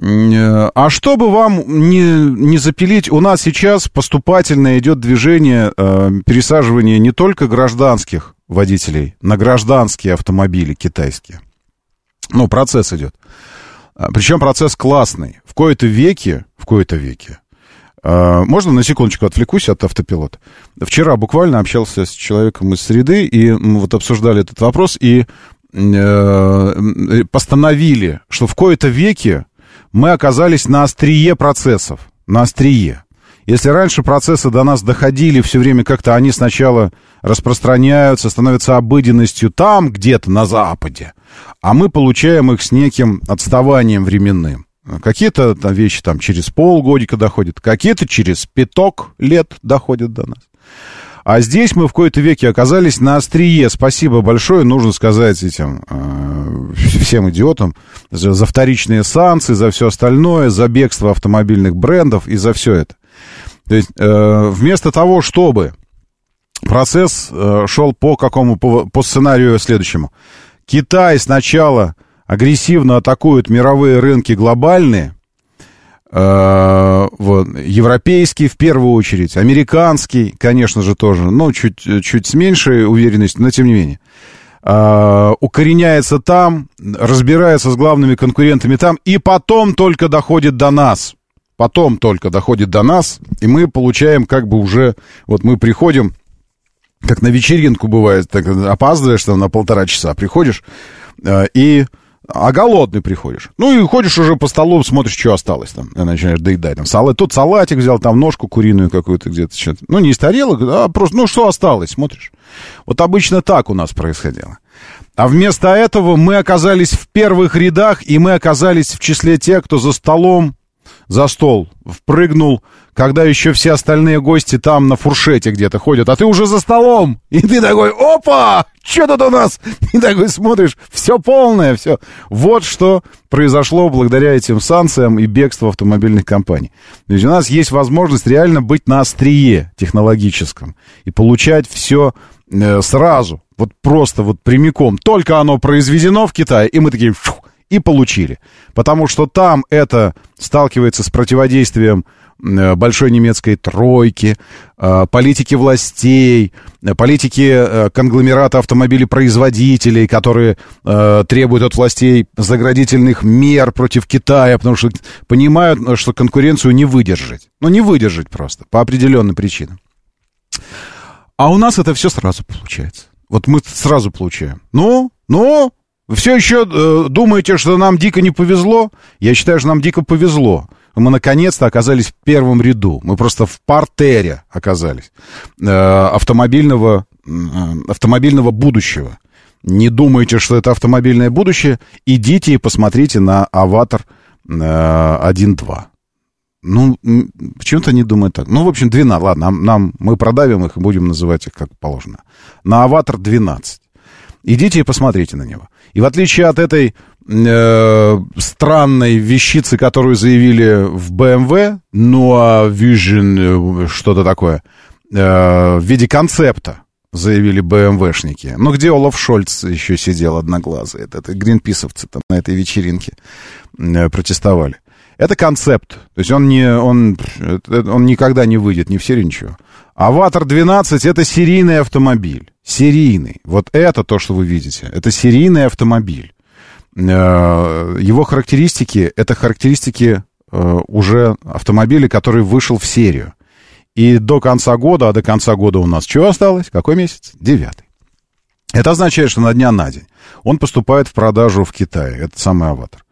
Speaker 1: Э, А чтобы вам не, не запилить, у нас сейчас поступательно идет движение э, пересаживания не только гражданских водителей на гражданские автомобили китайские. Ну, процесс идет. А, Причем процесс классный. В кои-то веке, в кои-то веке, э, можно на секундочку отвлекусь от автопилота? Вчера буквально общался с человеком из среды, и мы вот обсуждали этот вопрос, и э, постановили, что в кои-то веке мы оказались на острие процессов, на острие. Если раньше процессы до нас доходили все время как-то, они сначала распространяются, становятся обыденностью там, где-то на Западе, а мы получаем их с неким отставанием временным. Какие-то там вещи там через полгодика доходят, какие-то через пяток лет доходят до нас. А здесь мы в кои-то веке оказались на острие. Спасибо большое, нужно сказать этим э, всем идиотам за, за вторичные санкции, за все остальное, за бегство автомобильных брендов и за все это. То есть э, вместо того, чтобы процесс э, шел по какому по, по сценарию следующему. Китай сначала агрессивно атакует мировые рынки глобальные, вот, европейский в первую очередь, американский, конечно же, тоже, но чуть, чуть с меньшей уверенностью, но тем не менее. Э, укореняется там, разбирается с главными конкурентами там, и потом только доходит до нас. Потом только доходит до нас, и мы получаем как бы уже, вот мы приходим, как на вечеринку бывает, так опаздываешь там на полтора часа, приходишь, э, и а голодный приходишь. Ну и ходишь уже по столу, смотришь, что осталось там. Начинаешь доедать. Там, салат, тут салатик взял, там ножку куриную какую-то где-то. Что-то. Ну, не из тарелок, а просто, ну, что осталось, смотришь. Вот обычно так у нас происходило. А вместо этого мы оказались в первых рядах, и мы оказались в числе тех, кто за столом за стол, впрыгнул, когда еще все остальные гости там на фуршете где-то ходят, а ты уже за столом, и ты такой, опа, что тут у нас? И такой смотришь, все полное, все. Вот что произошло благодаря этим санкциям и бегству автомобильных компаний. То есть у нас есть возможность реально быть на острие технологическом и получать все э, сразу, вот просто вот прямиком. Только оно произведено в Китае, и мы такие... Фу, и получили. Потому что там это сталкивается с противодействием э, большой немецкой тройки, э, политики властей, э, политики конгломерата автомобилепроизводителей, которые требуют от властей заградительных мер против Китая, потому что понимают, что конкуренцию не выдержать. Ну, не выдержать просто, по определенным причинам. А у нас это все сразу получается. Вот мы сразу получаем. Ну, ну, вы все еще э, думаете, что нам дико не повезло? Я считаю, что нам дико повезло. Мы наконец-то оказались в первом ряду. Мы просто в партере оказались э, автомобильного, э, автомобильного будущего. Не думайте, что это автомобильное будущее. Идите и посмотрите на «Аватар» э, 1.2. Ну, почему-то не думают так. Ну, в общем, 12. Ладно, нам, нам, мы продавим их и будем называть их как положено. На «Аватар» 12. Идите и посмотрите на него. И в отличие от этой э, странной вещицы, которую заявили в BMW, ну а Vision, э, что-то такое, э, в виде концепта заявили БМВшники. Ну, где Олаф Шольц еще сидел одноглазый? Это, это гринписовцы там на этой вечеринке э, протестовали. Это концепт. То есть он, не, он, он никогда не выйдет ни в серию, ничего. Аватар 12 это серийный автомобиль. Серийный. Вот это то, что вы видите. Это серийный автомобиль. Э, его характеристики, это характеристики э, уже автомобиля, который вышел в серию. И до конца года, а до конца года у нас что осталось? Какой месяц? Девятый. Это означает, что на дня на день он поступает в продажу в Китае, этот самый аватар.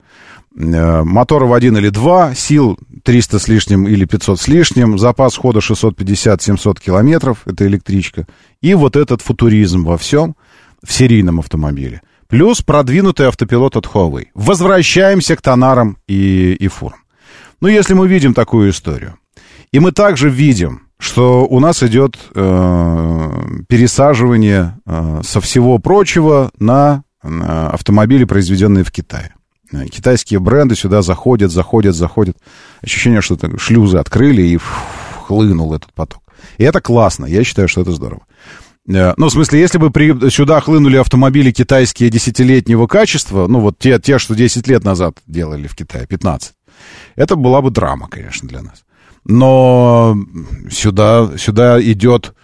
Speaker 1: Э, моторов один или два, сил 300 с лишним или 500 с лишним, запас хода 650-700 километров, это электричка, и вот этот футуризм во всем в серийном автомобиле. Плюс продвинутый автопилот от Huawei. Возвращаемся к тонарам и, и фурам. Ну, если мы видим такую историю, и мы также видим, что у нас идет э, пересаживание э, со всего прочего на, на автомобили, произведенные в Китае. Китайские бренды сюда заходят, заходят, заходят. Ощущение, что шлюзы открыли и хлынул этот поток. И это классно, я считаю, что это здорово. Э, ну, в смысле, если бы при, сюда хлынули автомобили китайские десятилетнего качества, ну, вот те, те, что 10 лет назад делали в Китае, 15, это была бы драма, конечно, для нас. Но сюда, сюда идет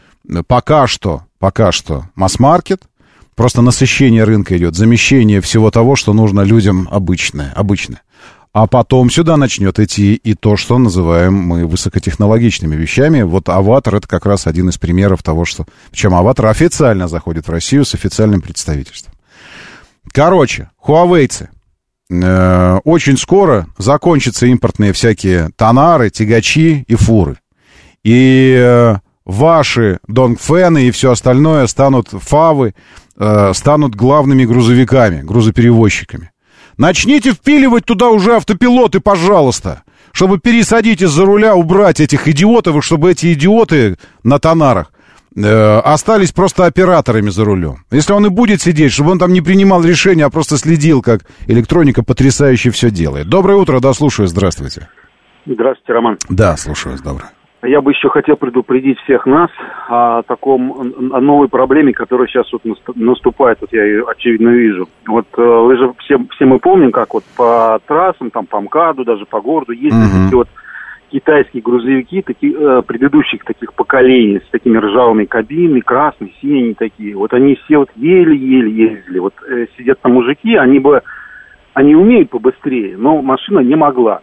Speaker 1: пока что, пока что масс-маркет, Просто насыщение рынка идет, замещение всего того, что нужно людям обычное, обычное. А потом сюда начнет идти и то, что называем мы высокотехнологичными вещами. Вот «Аватар» — это как раз один из примеров того, что... Причем «Аватар» официально заходит в Россию с официальным представительством. Короче, хуавейцы. Э, очень скоро закончатся импортные всякие тонары, тягачи и фуры. и э, ваши Донгфены и все остальное станут фавы, э, станут главными грузовиками, грузоперевозчиками. Начните впиливать туда уже автопилоты, пожалуйста, чтобы пересадить из-за руля, убрать этих идиотов, и чтобы эти идиоты на тонарах э, остались просто операторами за рулем. Если он и будет сидеть, чтобы он там не принимал решения, а просто следил, как электроника потрясающе все делает. Доброе утро, да, слушаю, здравствуйте.
Speaker 7: Здравствуйте, Роман.
Speaker 1: Да, слушаю вас, доброе.
Speaker 7: Я бы еще хотел предупредить всех нас о таком, о новой проблеме, которая сейчас вот наступает, вот я ее очевидно вижу. Вот э, вы же все, все мы помним, как вот по трассам, там по МКАДу, даже по городу ездят
Speaker 1: Мгм.
Speaker 7: эти вот китайские грузовики такие, э, предыдущих таких поколений с такими ржавыми кабинами, красные, синие такие. Вот они все вот еле-еле ездили. Вот э, сидят там мужики, они бы, они умеют побыстрее, но машина не могла.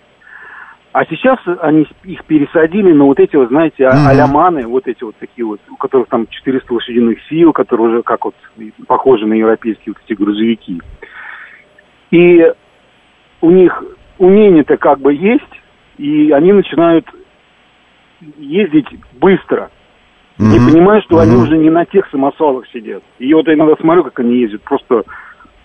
Speaker 7: А сейчас они их пересадили на вот эти, вот, знаете,
Speaker 1: Мгм.
Speaker 7: аляманы, вот эти вот такие вот, у которых там 400 лошадиных сил, которые уже как вот похожи на европейские вот эти грузовики. И у них умение-то как бы есть, и они начинают ездить быстро. Не
Speaker 1: Мгм.
Speaker 7: понимая, что они
Speaker 1: Мгм.
Speaker 7: уже не на тех самосвалах сидят. И вот я иногда смотрю, как они ездят. Просто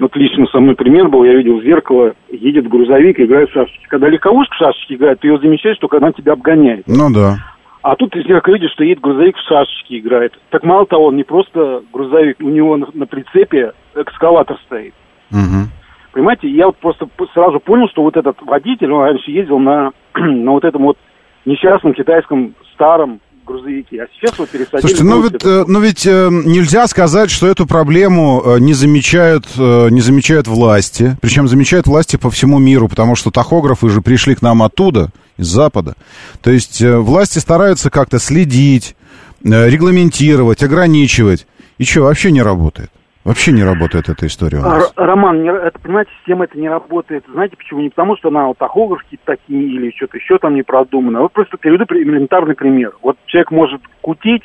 Speaker 7: вот лично со мной пример был, я видел в зеркало, едет грузовик, играет в шашечки. Когда легковушка в шашечки играет, ты ее замечаешь, только она тебя обгоняет.
Speaker 1: Ну да.
Speaker 7: А тут из зеркала видишь, что едет грузовик в шашечки играет. Так мало того, он не просто грузовик, у него на, на прицепе экскаватор стоит.
Speaker 1: Мгм.
Speaker 7: Понимаете, я вот просто сразу понял, что вот этот водитель, он раньше ездил на, на вот этом вот несчастном китайском старом грузовике, а сейчас вот пересадили...
Speaker 1: Слушайте, ну ведь, э, ну ведь э, нельзя сказать, что эту проблему э, не замечают, не замечают власти. Причем замечают власти по всему миру, потому что тахографы же пришли к нам оттуда, из Запада. То есть власти стараются как-то следить, регламентировать, ограничивать. И что, вообще не работает? Вообще не работает эта история у
Speaker 7: А,
Speaker 1: нас.
Speaker 7: Роман, не- это, понимаете, система это не работает. Знаете почему? Не потому, что она вот тахограф какие-то такие или что-то еще там не продумано. Вот просто приведу при- элементарный пример. Вот человек может кутить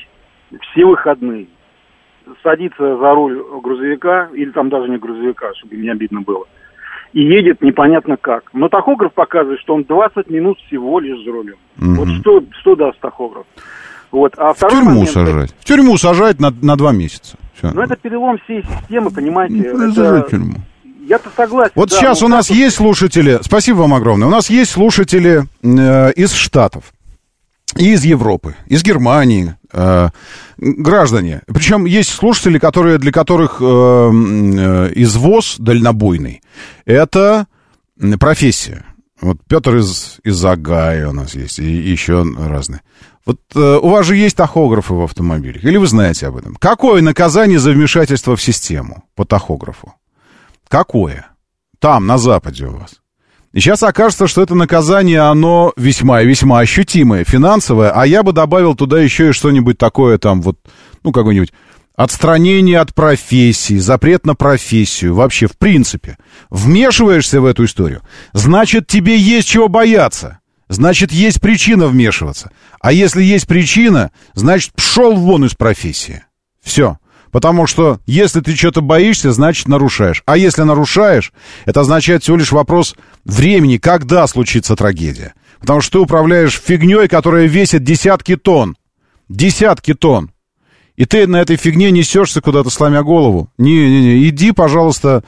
Speaker 7: все выходные, садиться за руль грузовика, или там даже не грузовика, чтобы не обидно было, и едет непонятно как. Но тахограф показывает, что он 20 минут всего лишь за рулем.
Speaker 1: Мгм.
Speaker 7: Вот что, что даст тахограф? Вот. А
Speaker 1: В тюрьму
Speaker 7: момент,
Speaker 1: сажать. В тюрьму сажать на, на два месяца. Все.
Speaker 7: Ну, это перелом всей системы, понимаете.
Speaker 1: Ну,
Speaker 7: это-
Speaker 1: тюрьму.
Speaker 7: Я-то согласен.
Speaker 1: Вот
Speaker 7: да,
Speaker 1: сейчас
Speaker 7: но
Speaker 1: у нас
Speaker 7: вот-
Speaker 1: есть слушатели, спасибо вам огромное, у нас есть слушатели э, из Штатов, и из Европы, из Германии, э, граждане. Причем есть слушатели, которые, для которых э, э, извоз дальнобойный – это профессия. Вот Петр из, из Агая у нас есть, и, еще разные. Вот э, у вас же есть тахографы в автомобилях, или вы знаете об этом? Какое наказание за вмешательство в систему по тахографу? Какое? Там, на Западе у вас. И сейчас окажется, что это наказание, оно весьма и весьма ощутимое, финансовое, а я бы добавил туда еще и что-нибудь такое там вот, ну, какое-нибудь отстранение от профессии, запрет на профессию, вообще, в принципе. Вмешиваешься в эту историю, значит, тебе есть чего бояться. Значит, есть причина вмешиваться. А если есть причина, значит, пшел вон из профессии. Все. Потому что если ты что-то боишься, значит нарушаешь. А если нарушаешь, это означает всего лишь вопрос времени, когда случится трагедия. Потому что ты управляешь фигней, которая весит десятки тонн. Десятки тонн. И ты на этой фигне несешься куда-то, сломя голову. Не-не-не, иди, пожалуйста,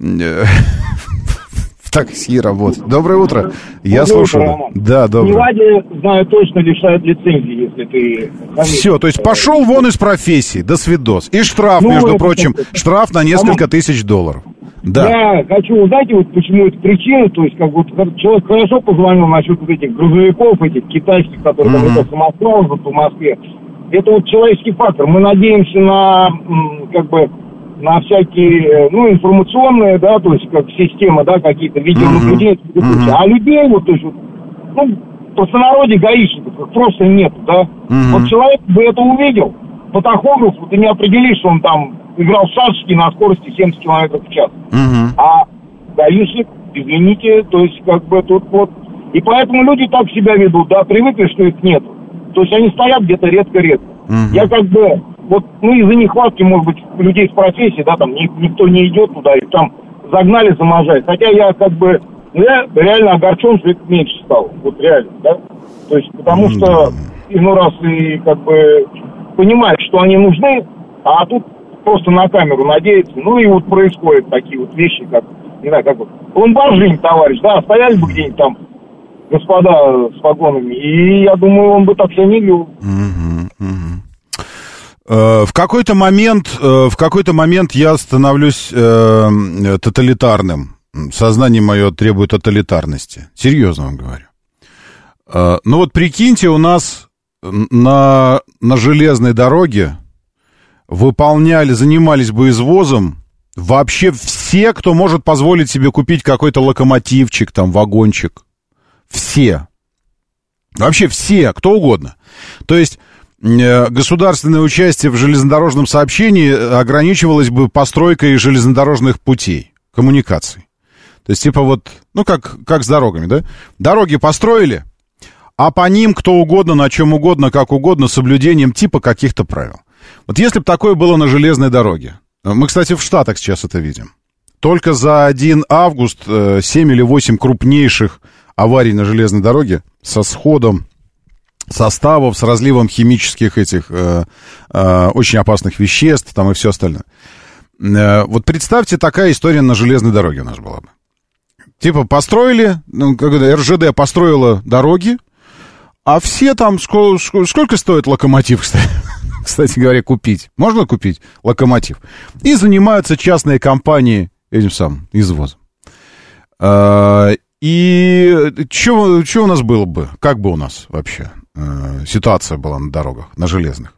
Speaker 1: э, в такси работать. Доброе утро. Я
Speaker 8: Доброе
Speaker 1: слушаю.
Speaker 8: утро.
Speaker 1: Да, доброе.
Speaker 8: Неваде, знаю точно, лишают лицензии, если ты...
Speaker 1: Все, то есть пошел вон из профессии, до свидос. И штраф,
Speaker 8: Ну,
Speaker 1: между
Speaker 8: это
Speaker 1: прочим, штраф на несколько тысяч долларов. Да.
Speaker 8: Я хочу, знаете, вот почему это причина, то есть как вот человек хорошо позвонил насчет вот этих грузовиков, этих китайских, которые там
Speaker 1: Мгм.
Speaker 8: это самосвал по Москве. Это вот человеческий фактор. Мы надеемся на, как бы, на всякие, э, ну, информационные, да, то есть как система, да, какие-то видеонаблюдения, и прочее. а людей вот, то есть вот, ну, простонародье гаишников просто нет, да.
Speaker 1: Мгм.
Speaker 8: Вот человек бы это увидел, по тахографу ты не определишь, что он там играл в шашечки на скорости 70 км в час.
Speaker 1: Мгм.
Speaker 8: А гаишник, извините, то есть как бы тут вот... И поэтому люди так себя ведут, да, привыкли, что их нет. То есть они стоят где-то редко-редко.
Speaker 1: Мгм.
Speaker 8: Я как бы, вот, ну, из-за нехватки, может быть, людей с профессии, да, там ни- никто не идет туда, и там загнали заможать. Хотя я как бы, ну, я реально огорчен, что это меньше стало. Вот реально, да. То есть, потому что иной раз и как бы понимает, что они нужны, а тут просто на камеру надеется. Ну и вот происходят такие вот вещи, как, не знаю, как бы, ламборджини, товарищ, да, стояли бы где-нибудь там господа с погонами, и я думаю, он бы так себя.
Speaker 1: Э, В какой-то момент, э, в какой-то момент я становлюсь э, тоталитарным. Сознание мое требует тоталитарности. Серьезно вам говорю. Э, ну вот прикиньте, у нас на, на железной дороге выполняли, занимались бы извозом вообще все, кто может позволить себе купить какой-то локомотивчик, там, вагончик. Все. Вообще все, кто угодно. То есть э, государственное участие в железнодорожном сообщении ограничивалось бы постройкой железнодорожных путей, коммуникаций. То есть, типа вот, ну, как, как с дорогами, да? Дороги построили, а по ним кто угодно, на чем угодно, как угодно, соблюдением типа каких-то правил. Вот если бы такое было на железной дороге. Мы, кстати, в Штатах сейчас это видим. Только за 1 август 7 или 8 крупнейших аварий на железной дороге со сходом составов, с разливом химических этих э, э, очень опасных веществ там и все остальное. Э, вот представьте, такая история на железной дороге у нас была бы. Типа построили, ну, РЖД построила дороги, а все там, сколько, сколько стоит локомотив, кстати? кстати говоря, купить. Можно купить локомотив. И занимаются частные компании этим самым извозом. И что у нас было бы? Как бы у нас вообще э, ситуация была на дорогах, на железных?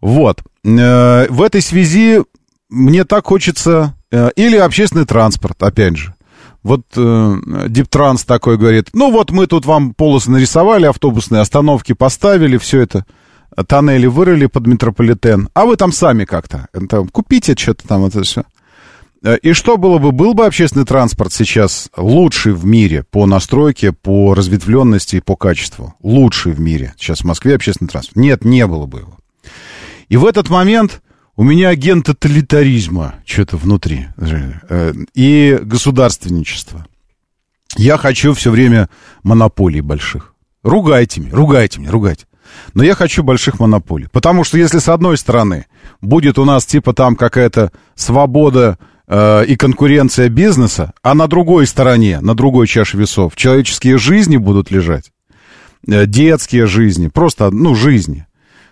Speaker 1: Вот. Э, в этой связи мне так хочется... Э, или общественный транспорт, опять же. Вот э, Диптранс такой говорит, ну вот мы тут вам полосы нарисовали, автобусные остановки поставили, все это тоннели вырыли под метрополитен, а вы там сами как-то, там, купите что-то там, это все. И что было бы? Был бы общественный транспорт сейчас лучший в мире по настройке, по разветвленности и по качеству? Лучший в мире. Сейчас в Москве общественный транспорт. Нет, не было бы его. И в этот момент у меня агент тоталитаризма что-то внутри. И государственничество. Я хочу все время монополий больших. Ругайте меня, ругайте меня, ругайте. Но я хочу больших монополий. Потому что если с одной стороны будет у нас типа там какая-то свобода э, и конкуренция бизнеса, а на другой стороне, на другой чаше весов, человеческие жизни будут лежать, э, детские жизни, просто, ну, жизни,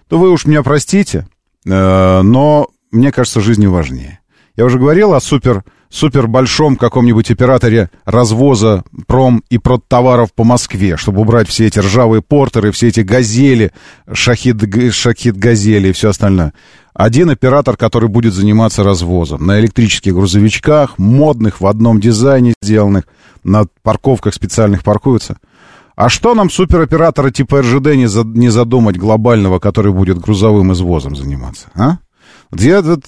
Speaker 1: то вы уж меня простите, э, но мне кажется, жизни важнее. Я уже говорил о супер, супер большом каком-нибудь операторе развоза пром и продтоваров по Москве, чтобы убрать все эти ржавые портеры, все эти газели, шахид, шахид газели и все остальное. Один оператор, который будет заниматься развозом на электрических грузовичках, модных, в одном дизайне сделанных, на парковках специальных паркуются. А что нам супероператора типа РЖД не, за, не задумать глобального, который будет грузовым извозом заниматься, а? Я тут...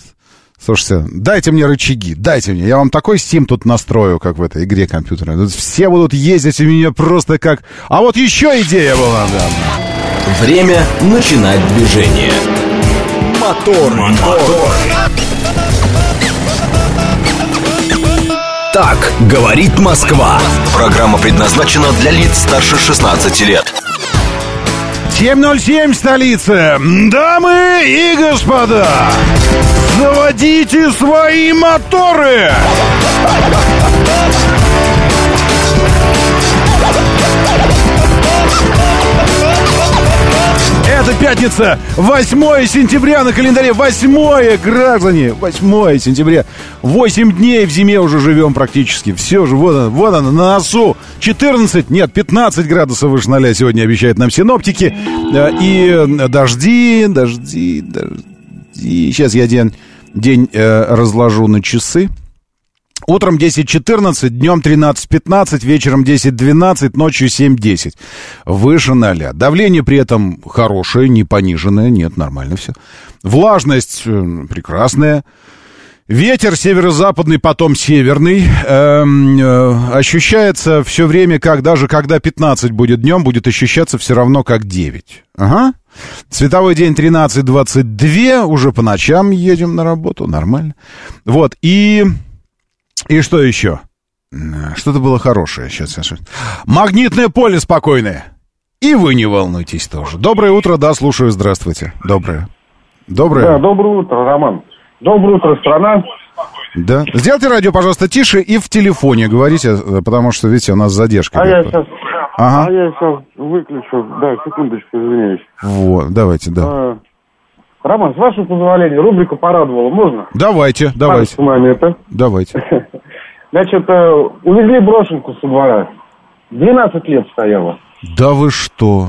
Speaker 1: Слушайте, дайте мне рычаги, дайте мне. Я вам такой стим тут настрою, как в этой игре компьютерной. Тут все будут ездить у меня просто как... А вот еще идея была, да.
Speaker 4: Время начинать движение. Мотор, мотор. Так говорит Москва. Программа предназначена для лиц старше 16 лет.
Speaker 1: 7.07 столица. Дамы и господа, заводите свои моторы. Это пятница, 8 сентября на календаре, 8 граждане, 8 сентября. 8 дней в зиме уже живем практически. Все же, вот он, вот он, на носу. 14, нет, 15 градусов выше 0 сегодня обещают нам синоптики. Э, И дожди, дожди, дожди. Сейчас я день, день э, разложу на часы. Утром 10-14, днем 13-15, вечером 10-12, ночью 7-10. Выше 0. Давление при этом хорошее, не пониженное. Нет, нормально все. Влажность э, прекрасная. Ветер северо-западный, потом северный. Эм, э, ощущается все время, как даже когда 15 будет днем, будет ощущаться все равно как 9. Ага. Световой день 13-22, уже по ночам едем на работу, нормально. Вот, и... И что еще? Что-то было хорошее. Сейчас, сейчас. Магнитное поле спокойное. И вы не волнуйтесь тоже. Доброе утро, да, слушаю, здравствуйте. Доброе. Доброе.
Speaker 9: Да, доброе утро, Роман. Доброе утро, страна.
Speaker 1: Да. Сделайте радио, пожалуйста, тише и в телефоне говорите, потому что, видите, у нас задержка.
Speaker 9: А я сейчас,
Speaker 1: Ага.
Speaker 9: а я сейчас выключу. Да, секундочку, извиняюсь.
Speaker 1: Вот, давайте, да.
Speaker 9: А, Роман, с вашего позволения, рубрика порадовала, можно?
Speaker 1: Давайте, давайте,
Speaker 9: это.
Speaker 1: давайте.
Speaker 9: Значит, э, увезли брошенку со двора. 12 лет стояла.
Speaker 1: Да вы что?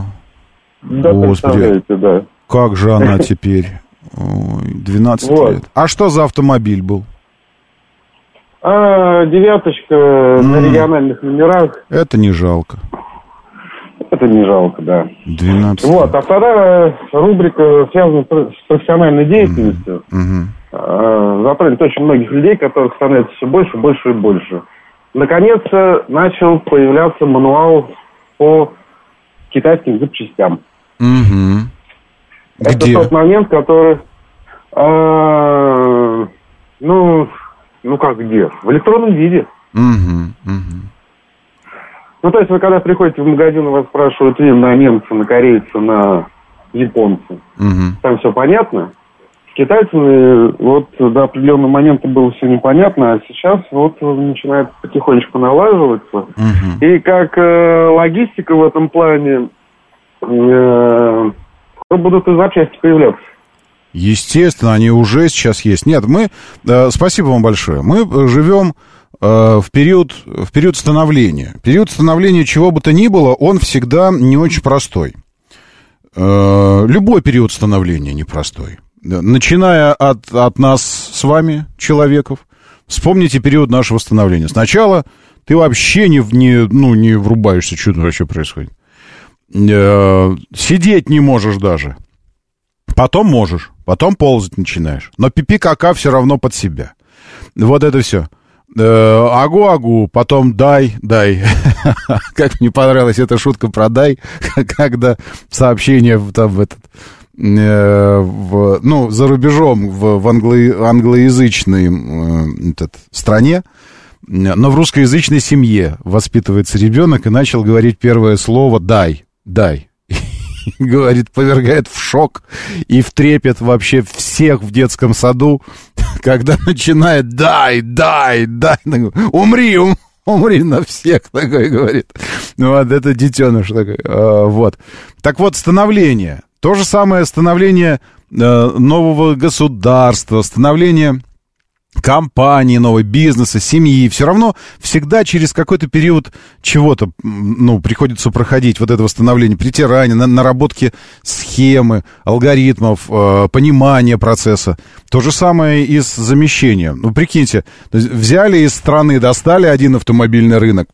Speaker 9: Да,
Speaker 1: Господи.
Speaker 9: да.
Speaker 1: Как же она теперь? Ой, 12
Speaker 9: Вот.
Speaker 1: лет. А что за автомобиль был?
Speaker 9: А, девяточка на
Speaker 1: М.
Speaker 9: региональных номерах.
Speaker 1: Это не жалко.
Speaker 9: Это не жалко, да.
Speaker 1: 12
Speaker 9: Вот, а вторая рубрика связана с профессиональной деятельностью. Э, затронет очень многих людей, которых становится все больше, больше и больше. Наконец-то начал появляться мануал по китайским запчастям. Это
Speaker 1: Где?
Speaker 9: тот момент, который, э, ну, ну как где? В электронном виде.
Speaker 1: Мгм, мгм.
Speaker 9: Ну, то есть вы когда приходите в магазин, вас спрашивают и на немца, на корейца, на японца.
Speaker 1: Мгм.
Speaker 9: Там все понятно. С китайцами вот до определенного момента было все непонятно, а сейчас вот начинает потихонечку налаживаться.
Speaker 1: Мгм.
Speaker 9: И как э, логистика в этом плане э, будут и запчасти появляться.
Speaker 1: Естественно, они уже сейчас есть. Нет, мы, э, спасибо вам большое. Мы э, живем э, в период, в период становления. Период становления чего бы то ни было, он всегда не очень простой. Э, любой период становления непростой. Начиная от, от нас с вами, человеков, вспомните период нашего становления. Сначала ты вообще не, не, ну, не врубаешься, что тут вообще происходит. Э, сидеть не можешь даже. Потом можешь, потом ползать начинаешь. Но пипи кака все равно под себя. Вот это все. Агу-агу, потом дай, дай. Как мне понравилась эта шутка про дай, когда сообщение там в этот, э, в, ну, за рубежом, в, в англо- англоязычной э, этот, стране, но в русскоязычной семье воспитывается ребенок и начал говорить первое слово «дай», «дай». Говорит, повергает в шок и в трепет вообще всех в детском саду, когда начинает «дай, дай, дай», умри, ум- умри на всех, такой говорит. Ну, вот это детеныш такой, а, вот. Так вот, становление. То же самое становление э, нового государства, становление компании, новой бизнеса, семьи, все равно всегда через какой-то период чего-то, ну, приходится проходить вот это восстановление, притирание, на- наработки схемы, алгоритмов, э, понимания процесса. То же самое и с замещением. Ну, прикиньте, взяли из страны, достали один автомобильный рынок,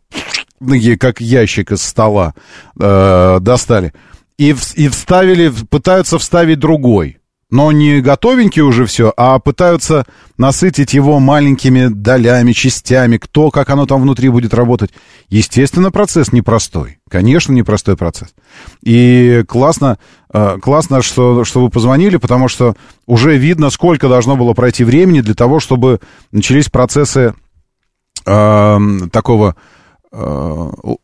Speaker 1: как ящик из стола, э, достали, и, в- и вставили, пытаются вставить другой. Но не готовенький уже все, а пытаются насытить его маленькими долями, частями, кто, как оно там внутри будет работать. Естественно, процесс непростой. Конечно, непростой процесс. И классно, э, классно что, что вы позвонили, потому что уже видно, сколько должно было пройти времени для того, чтобы начались процессы э, такого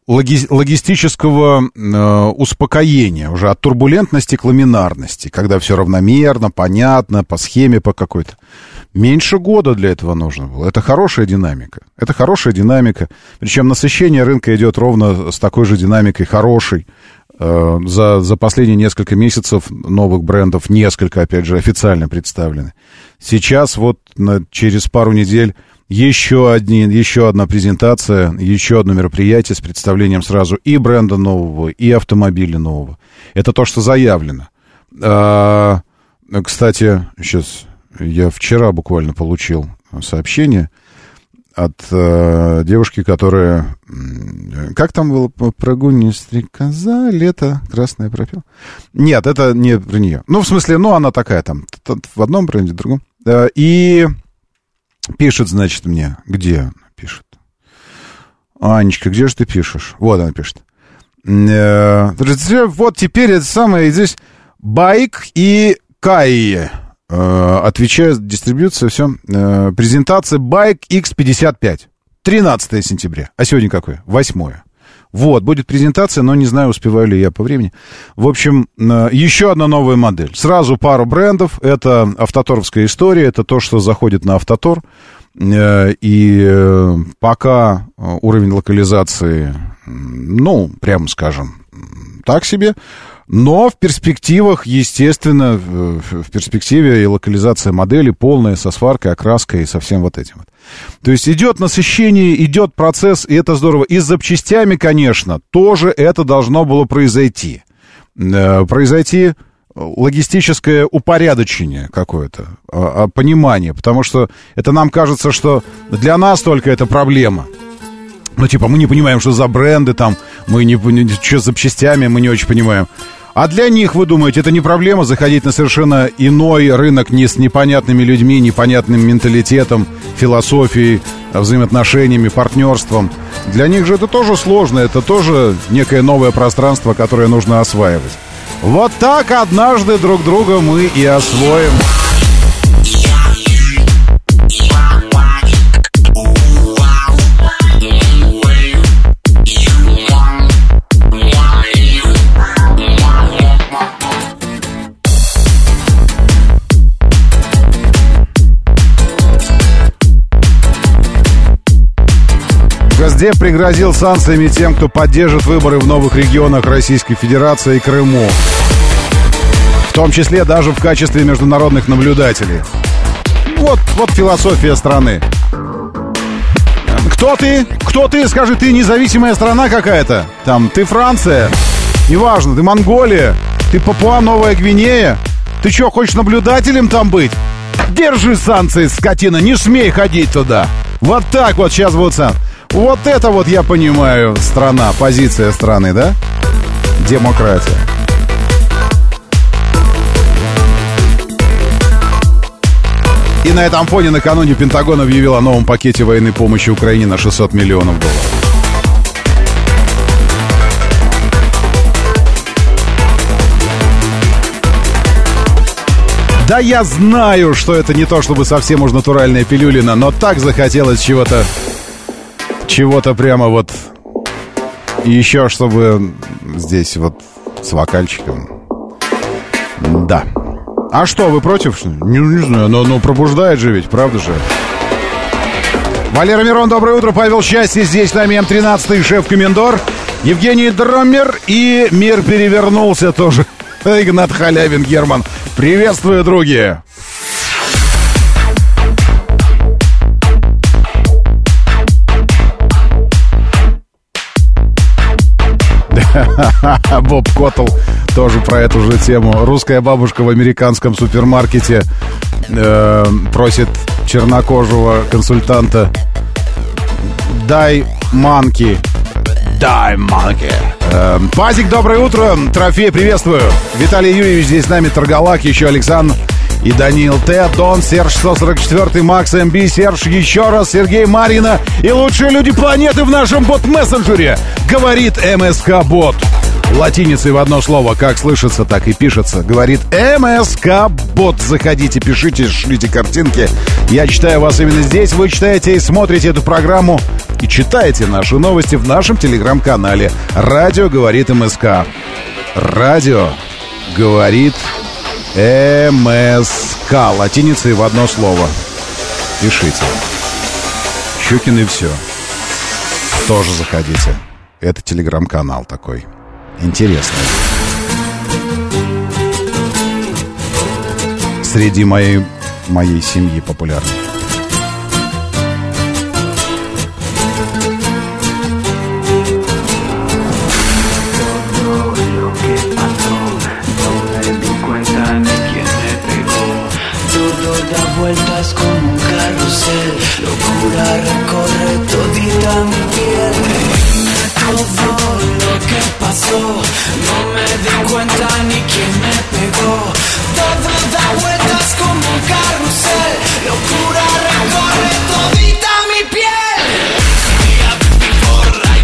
Speaker 1: логи- логистического э, успокоения, уже от турбулентности к ламинарности, когда все равномерно, понятно, по схеме, по какой-то. Меньше года для этого нужно было. Это хорошая динамика. Это хорошая динамика. Причем насыщение рынка идет ровно с такой же динамикой, хорошей. Э, За, за последние несколько месяцев новых брендов, несколько, опять же, официально представлены. Сейчас вот на- через пару недель еще, одни, еще одна презентация, еще одно мероприятие с представлением сразу и бренда нового, и автомобиля нового. Это то, что заявлено. А, кстати, сейчас я вчера буквально получил сообщение от э, девушки, которая... Как там было? Прогульня стрекоза, лето, красное пропел. Нет, это не про нее. Ну, в смысле, ну, она такая там, в одном бренде, в другом. Э, И пишет, значит, мне. Где она пишет? Анечка, где же ты пишешь? Вот она пишет. Э, Вот теперь это самое здесь байк и Кайе. Э, Отвечает дистрибьюция, все. Презентация байк X55. 13 сентября. А сегодня какое? 8. Вот, будет презентация, но не знаю, успеваю ли я по времени. В общем, э, еще одна новая модель. Сразу пару брендов. Это автоторовская история, это то, что заходит на автотор. Э, и э, пока уровень локализации, ну, прямо скажем, так себе. Но в перспективах, естественно, в перспективе и локализация модели полная, со сваркой, окраской и со всем вот этим. То есть идет насыщение, идет процесс, и это здорово. И с запчастями, конечно, тоже это должно было произойти. Э, произойти логистическое упорядочение какое-то, а, а, понимание, потому что это нам кажется, что для нас только это проблема. Ну, типа, мы не понимаем, что за бренды там, мы не, что с запчастями, мы не очень понимаем. А для них, вы думаете, это не проблема заходить на совершенно иной рынок не с непонятными людьми, непонятным менталитетом, философией, взаимоотношениями, партнерством. Для них же это тоже сложно, это тоже некое новое пространство, которое нужно осваивать. Вот так однажды друг друга мы и освоим. Госдеп пригрозил санкциями тем, кто поддержит выборы в новых регионах Российской Федерации и Крыму. В том числе даже в качестве международных наблюдателей. Вот, вот философия страны. Кто ты? Кто ты? Скажи, ты независимая страна какая-то? Там, ты Франция? Неважно, ты Монголия? Ты Папуа Новая Гвинея? Ты что, хочешь наблюдателем там быть? Держи санкции, скотина, не смей ходить туда. Вот так вот сейчас вот сам. Вот это вот я понимаю страна, позиция страны, да? Демократия. И на этом фоне накануне Пентагон объявил о новом пакете военной помощи Украине на 600 миллионов долларов. Да я знаю, что это не то чтобы совсем уж натуральная пилюлина, но так захотелось чего-то чего-то прямо вот... Еще, чтобы здесь вот с вокальчиком. Да. А что, вы против? Не, не знаю, но, но пробуждает же ведь, правда же? Валера Мирон, доброе утро. Павел Счастье здесь на ММ-13, шеф-комендор. Евгений Дромер и мир перевернулся тоже. Игнат Халявин, Герман. Приветствую, други. Боб Коттл тоже про эту же тему. Русская бабушка в американском супермаркете э, просит чернокожего консультанта «Дай манки». «Дай манки». Э, Пазик, доброе утро. Трофей, приветствую. Виталий Юрьевич здесь с нами, Торгалак, еще Александр и Даниил Т, Дон, Серж 144, Макс МБ, Серж, еще раз, Сергей Марина и лучшие люди планеты в нашем бот-мессенджере, говорит МСК Бот. Латиницей в одно слово, как слышится, так и пишется. Говорит МСК Бот. Заходите, пишите, шлите картинки. Я читаю вас именно здесь. Вы читаете и смотрите эту программу и читаете наши новости в нашем телеграм-канале. Радио говорит МСК. Радио говорит МСК. Латиницей в одно слово. Пишите. Щукин и все. Тоже заходите. Это телеграм-канал такой. Интересный. Среди моей, моей семьи популярный.
Speaker 2: No me di cuenta ni quién me pegó. Todo da vueltas como un carrusel. Locura recorre todita mi piel. Before I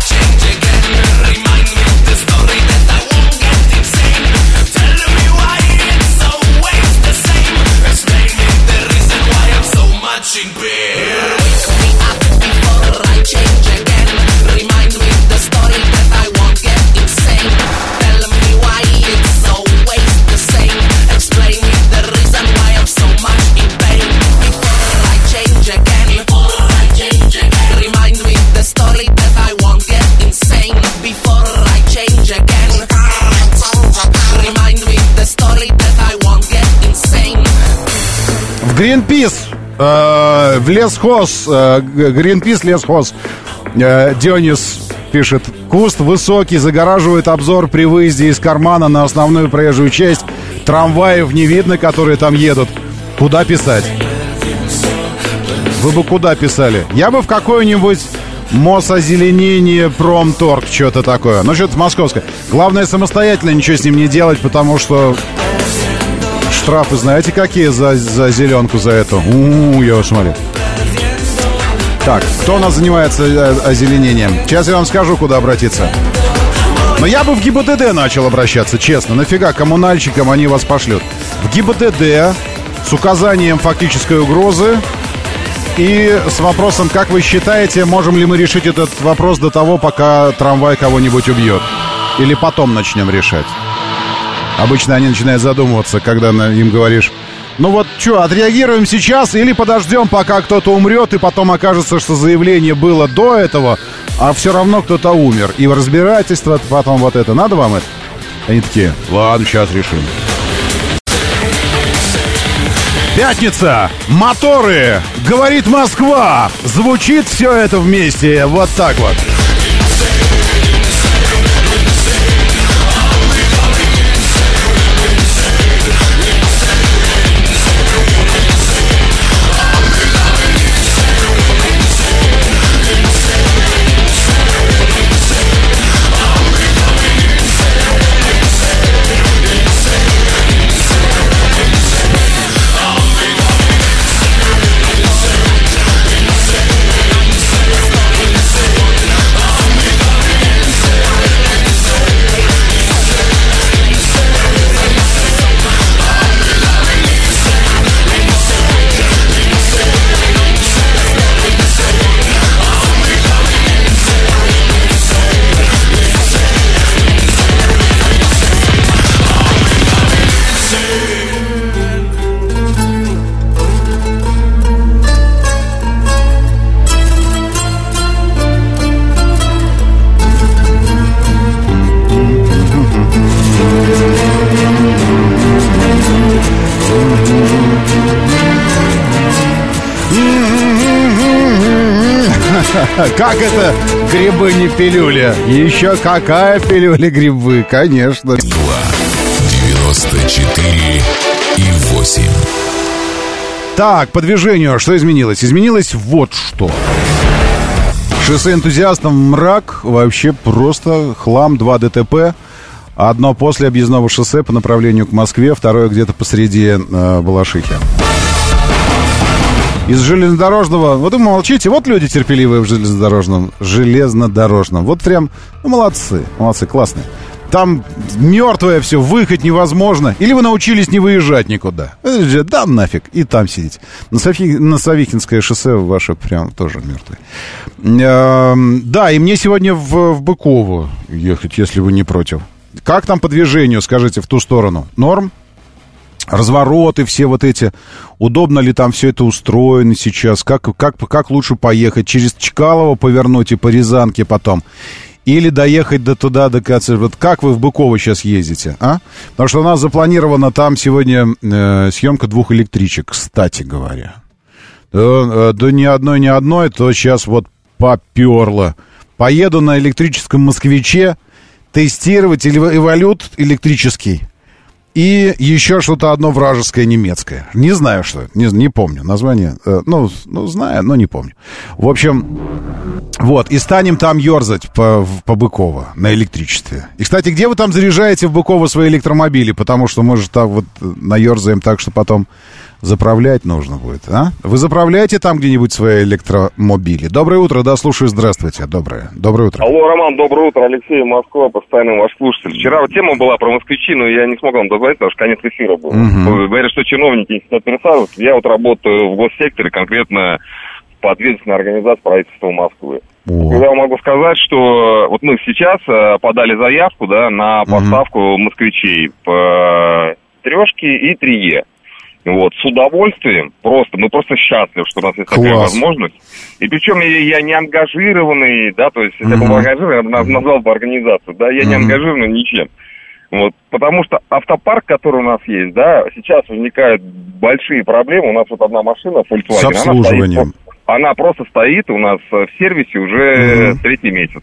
Speaker 1: Гринпис э, в лесхоз, э, Гринпис лесхоз. Э, Дионис пишет, куст высокий, загораживает обзор при выезде из кармана на основную проезжую часть. Трамваев не видно, которые там едут. Куда писать? Вы бы куда писали? Я бы в какое-нибудь Мосозеленение, Промторг, что-то такое. Ну, что-то московское. Главное, самостоятельно ничего с ним не делать, потому что штрафы знаете какие за, за зеленку за эту? У, я вас смотрю. Так, кто у нас занимается э, озеленением? Сейчас я вам скажу, куда обратиться. Но я бы в ГИБДД начал обращаться, честно. Нафига коммунальщикам они вас пошлют? В ГИБДД с указанием фактической угрозы и с вопросом, как вы считаете, можем ли мы решить этот вопрос до того, пока трамвай кого-нибудь убьет? Или потом начнем решать? Обычно они начинают задумываться, когда им говоришь, ну вот что, отреагируем сейчас или подождем, пока кто-то умрет, и потом окажется, что заявление было до этого, а все равно кто-то умер. И в разбирательство потом вот это. Надо вам это? Они такие, ладно, сейчас решим. Пятница! Моторы! Говорит Москва! Звучит все это вместе вот так вот. Как это грибы не пилюля? Еще какая пилюля грибы, конечно.
Speaker 10: 94 и 8.
Speaker 1: Так, по движению, что изменилось? Изменилось вот что. Шоссе энтузиастам мрак, вообще просто хлам, два ДТП. Одно после объездного шоссе по направлению к Москве, второе где-то посреди э, Балашихи. Из железнодорожного... Вот вы молчите, вот люди терпеливые в железнодорожном. Железнодорожном. Вот прям, ну, молодцы, молодцы, классные. Там мертвое все, выехать невозможно. Или вы научились не выезжать никуда. Же, Да нафиг, и там сидеть. На, Софи... на Савихинское шоссе ваше прям тоже мертвое. Эм, Да, и мне сегодня в, в Быково ехать, если вы не против. Как там по движению, скажите, в ту сторону? Норм? Развороты все вот эти. Удобно ли там все это устроено сейчас? Как, как, как лучше поехать? Через Чкалово повернуть и по Рязанке потом? Или доехать до туда, до конца? Вот как вы в Быково сейчас ездите, а? Потому что у нас запланирована там сегодня э, съемка двух электричек, кстати говоря. Да, э, да ни одной, ни одной, то сейчас вот поперло. Поеду на электрическом москвиче тестировать эв- эволют электрический. И еще что-то одно вражеское немецкое. Не знаю, что это. Не, не помню название. Э, ну, ну, знаю, но не помню. В общем, вот. И станем там ерзать по, по Быково на электричестве. И, кстати, где вы там заряжаете в Быково свои электромобили? Потому что мы же так вот э, наерзаем так, что потом заправлять нужно будет, а? Вы заправляете там где-нибудь свои электромобили? Доброе утро, да, слушаю, здравствуйте. Доброе. Доброе утро.
Speaker 11: Алло, Роман, доброе утро. Алексей, Москва, постоянный ваш слушатель. Вчера тема была про москвичи, но я не смог вам дозвонить, потому что конец эфира был. Вы Говорят, что чиновники не хотят пересаживаться. Я вот работаю в госсекторе, конкретно по ответственной организации правительства Москвы. Я могу сказать, что вот мы сейчас э, подали заявку да, на поставку москвичей по трешке и трие. Вот, с удовольствием, просто, мы просто счастливы, что у нас есть такая
Speaker 1: Класс.
Speaker 11: возможность. И причем я, я не ангажированный, да, то есть если бы
Speaker 1: Мгм.
Speaker 11: был ангажированный, я бы наз- назвал бы организацию, да, я не
Speaker 1: Мгм.
Speaker 11: ангажирован ничем. Вот, потому что автопарк, который у нас есть, да, сейчас возникают большие проблемы. У нас вот одна машина Volkswagen.
Speaker 1: С обслуживанием.
Speaker 11: Она, стоит, она просто стоит у нас в сервисе уже
Speaker 1: Мгм.
Speaker 11: третий месяц.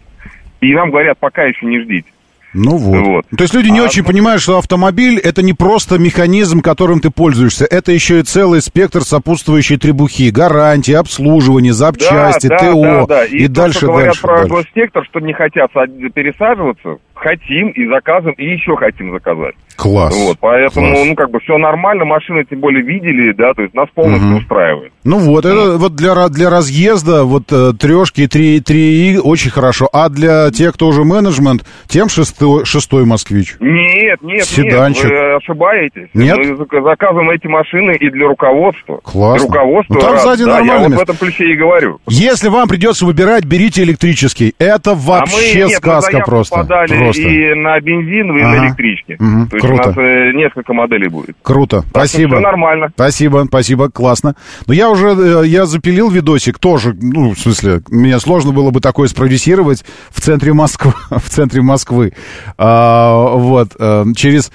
Speaker 11: И нам говорят, пока еще не ждите.
Speaker 1: Ну вот.
Speaker 11: Вот.
Speaker 1: То есть люди не
Speaker 11: А,
Speaker 1: очень понимают, что автомобиль это не просто механизм, которым ты пользуешься, это еще и целый спектр сопутствующей требухи, гарантии, обслуживание, запчасти,
Speaker 11: да,
Speaker 1: ТО
Speaker 11: да, да.
Speaker 1: и,
Speaker 11: И, то,
Speaker 1: дальше,
Speaker 11: что говорят
Speaker 1: дальше,
Speaker 11: про
Speaker 1: дальше.
Speaker 11: госсектор, что не хотят пересаживаться, хотим и заказываем, и еще хотим заказать.
Speaker 1: Класс.
Speaker 11: Вот, поэтому,
Speaker 1: Класс.
Speaker 11: ну, как бы все нормально, машины тем более видели, да, то есть нас полностью
Speaker 1: Мгм.
Speaker 11: устраивает.
Speaker 1: Ну вот, это вот для, для разъезда, вот э, трешки три, три И очень хорошо. А для тех, кто уже менеджмент, тем шестой, шестой москвич.
Speaker 11: Нет, нет,
Speaker 1: Седанчик.
Speaker 11: нет, вы ошибаетесь.
Speaker 1: Нет?
Speaker 11: Мы зак- заказываем эти машины и для руководства.
Speaker 1: Классно.
Speaker 11: Руководство
Speaker 1: Ну, там сзади
Speaker 11: да, я
Speaker 1: нормально
Speaker 11: вот
Speaker 1: место.
Speaker 11: в этом ключе и говорю.
Speaker 1: Если вам придется выбирать, берите электрический. Это
Speaker 11: а мы
Speaker 1: вообще
Speaker 11: нет, мы
Speaker 1: сказка
Speaker 11: заявку
Speaker 1: просто.
Speaker 11: подали
Speaker 1: Просто.
Speaker 11: И на бензиновые, и
Speaker 1: Ага.
Speaker 11: на электричке.
Speaker 1: Мгм,
Speaker 11: То есть
Speaker 1: круто.
Speaker 11: у нас э, несколько моделей будет.
Speaker 1: Круто,
Speaker 11: Так
Speaker 1: спасибо.
Speaker 11: всё нормально.
Speaker 1: Спасибо, спасибо, классно. Но я уже, э, я запилил видосик тоже, ну, в смысле, мне сложно было бы такое спродюсировать в центре Москвы, в центре Москвы. А, вот, э, через,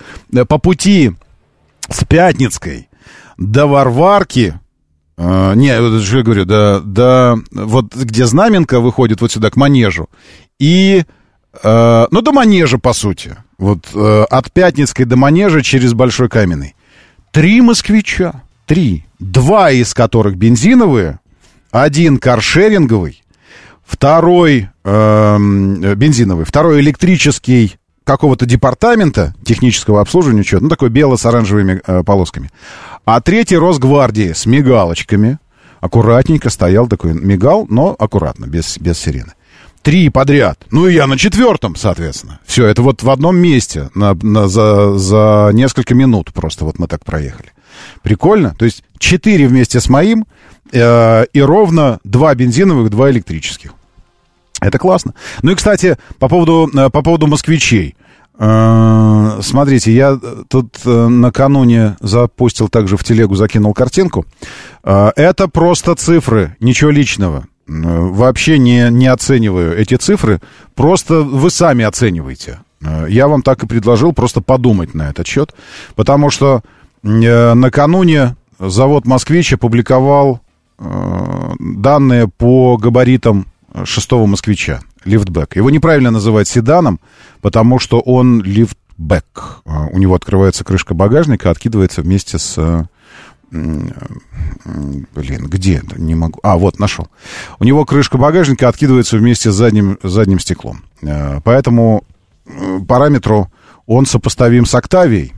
Speaker 1: по пути с Пятницкой до Варварки, э, не, вот что я говорю, до, до, вот где Знаменка выходит вот сюда, к Манежу, и, э, ну, до Манежа, по сути. Вот э, от Пятницкой до Манежа через Большой Каменный. Три москвича. Три. Два из которых бензиновые, один каршеринговый, второй э, бензиновый, второй электрический какого-то департамента технического обслуживания, что ну, такой бело с оранжевыми э, полосками. А третий Росгвардии с мигалочками. Аккуратненько стоял такой мигал, но аккуратно, без, без сирены. Три подряд. Ну и я на четвертом, соответственно. Все, это вот в одном месте на, на- за, за несколько минут просто вот мы так проехали. Прикольно. То есть четыре вместе с моим э, и ровно два бензиновых, два электрических. Это классно. Ну и, кстати, по поводу, э, по поводу москвичей. Э, Смотрите, я э, тут накануне запустил также в телегу, закинул картинку. Это просто цифры, ничего личного. Э, Вообще не, не оцениваю эти цифры. Просто вы сами оцениваете. Э, Я вам так и предложил просто подумать на этот счет. Потому что э, накануне завод «Москвич» опубликовал данные по габаритам шестого москвича, лифтбэк. Его неправильно называть седаном, потому что он лифтбэк. У него открывается крышка багажника, откидывается вместе с... Блин, где? Не могу. А, вот, нашел. У него крышка багажника откидывается вместе с задним, задним стеклом. Э, Поэтому параметру он сопоставим с Октавией.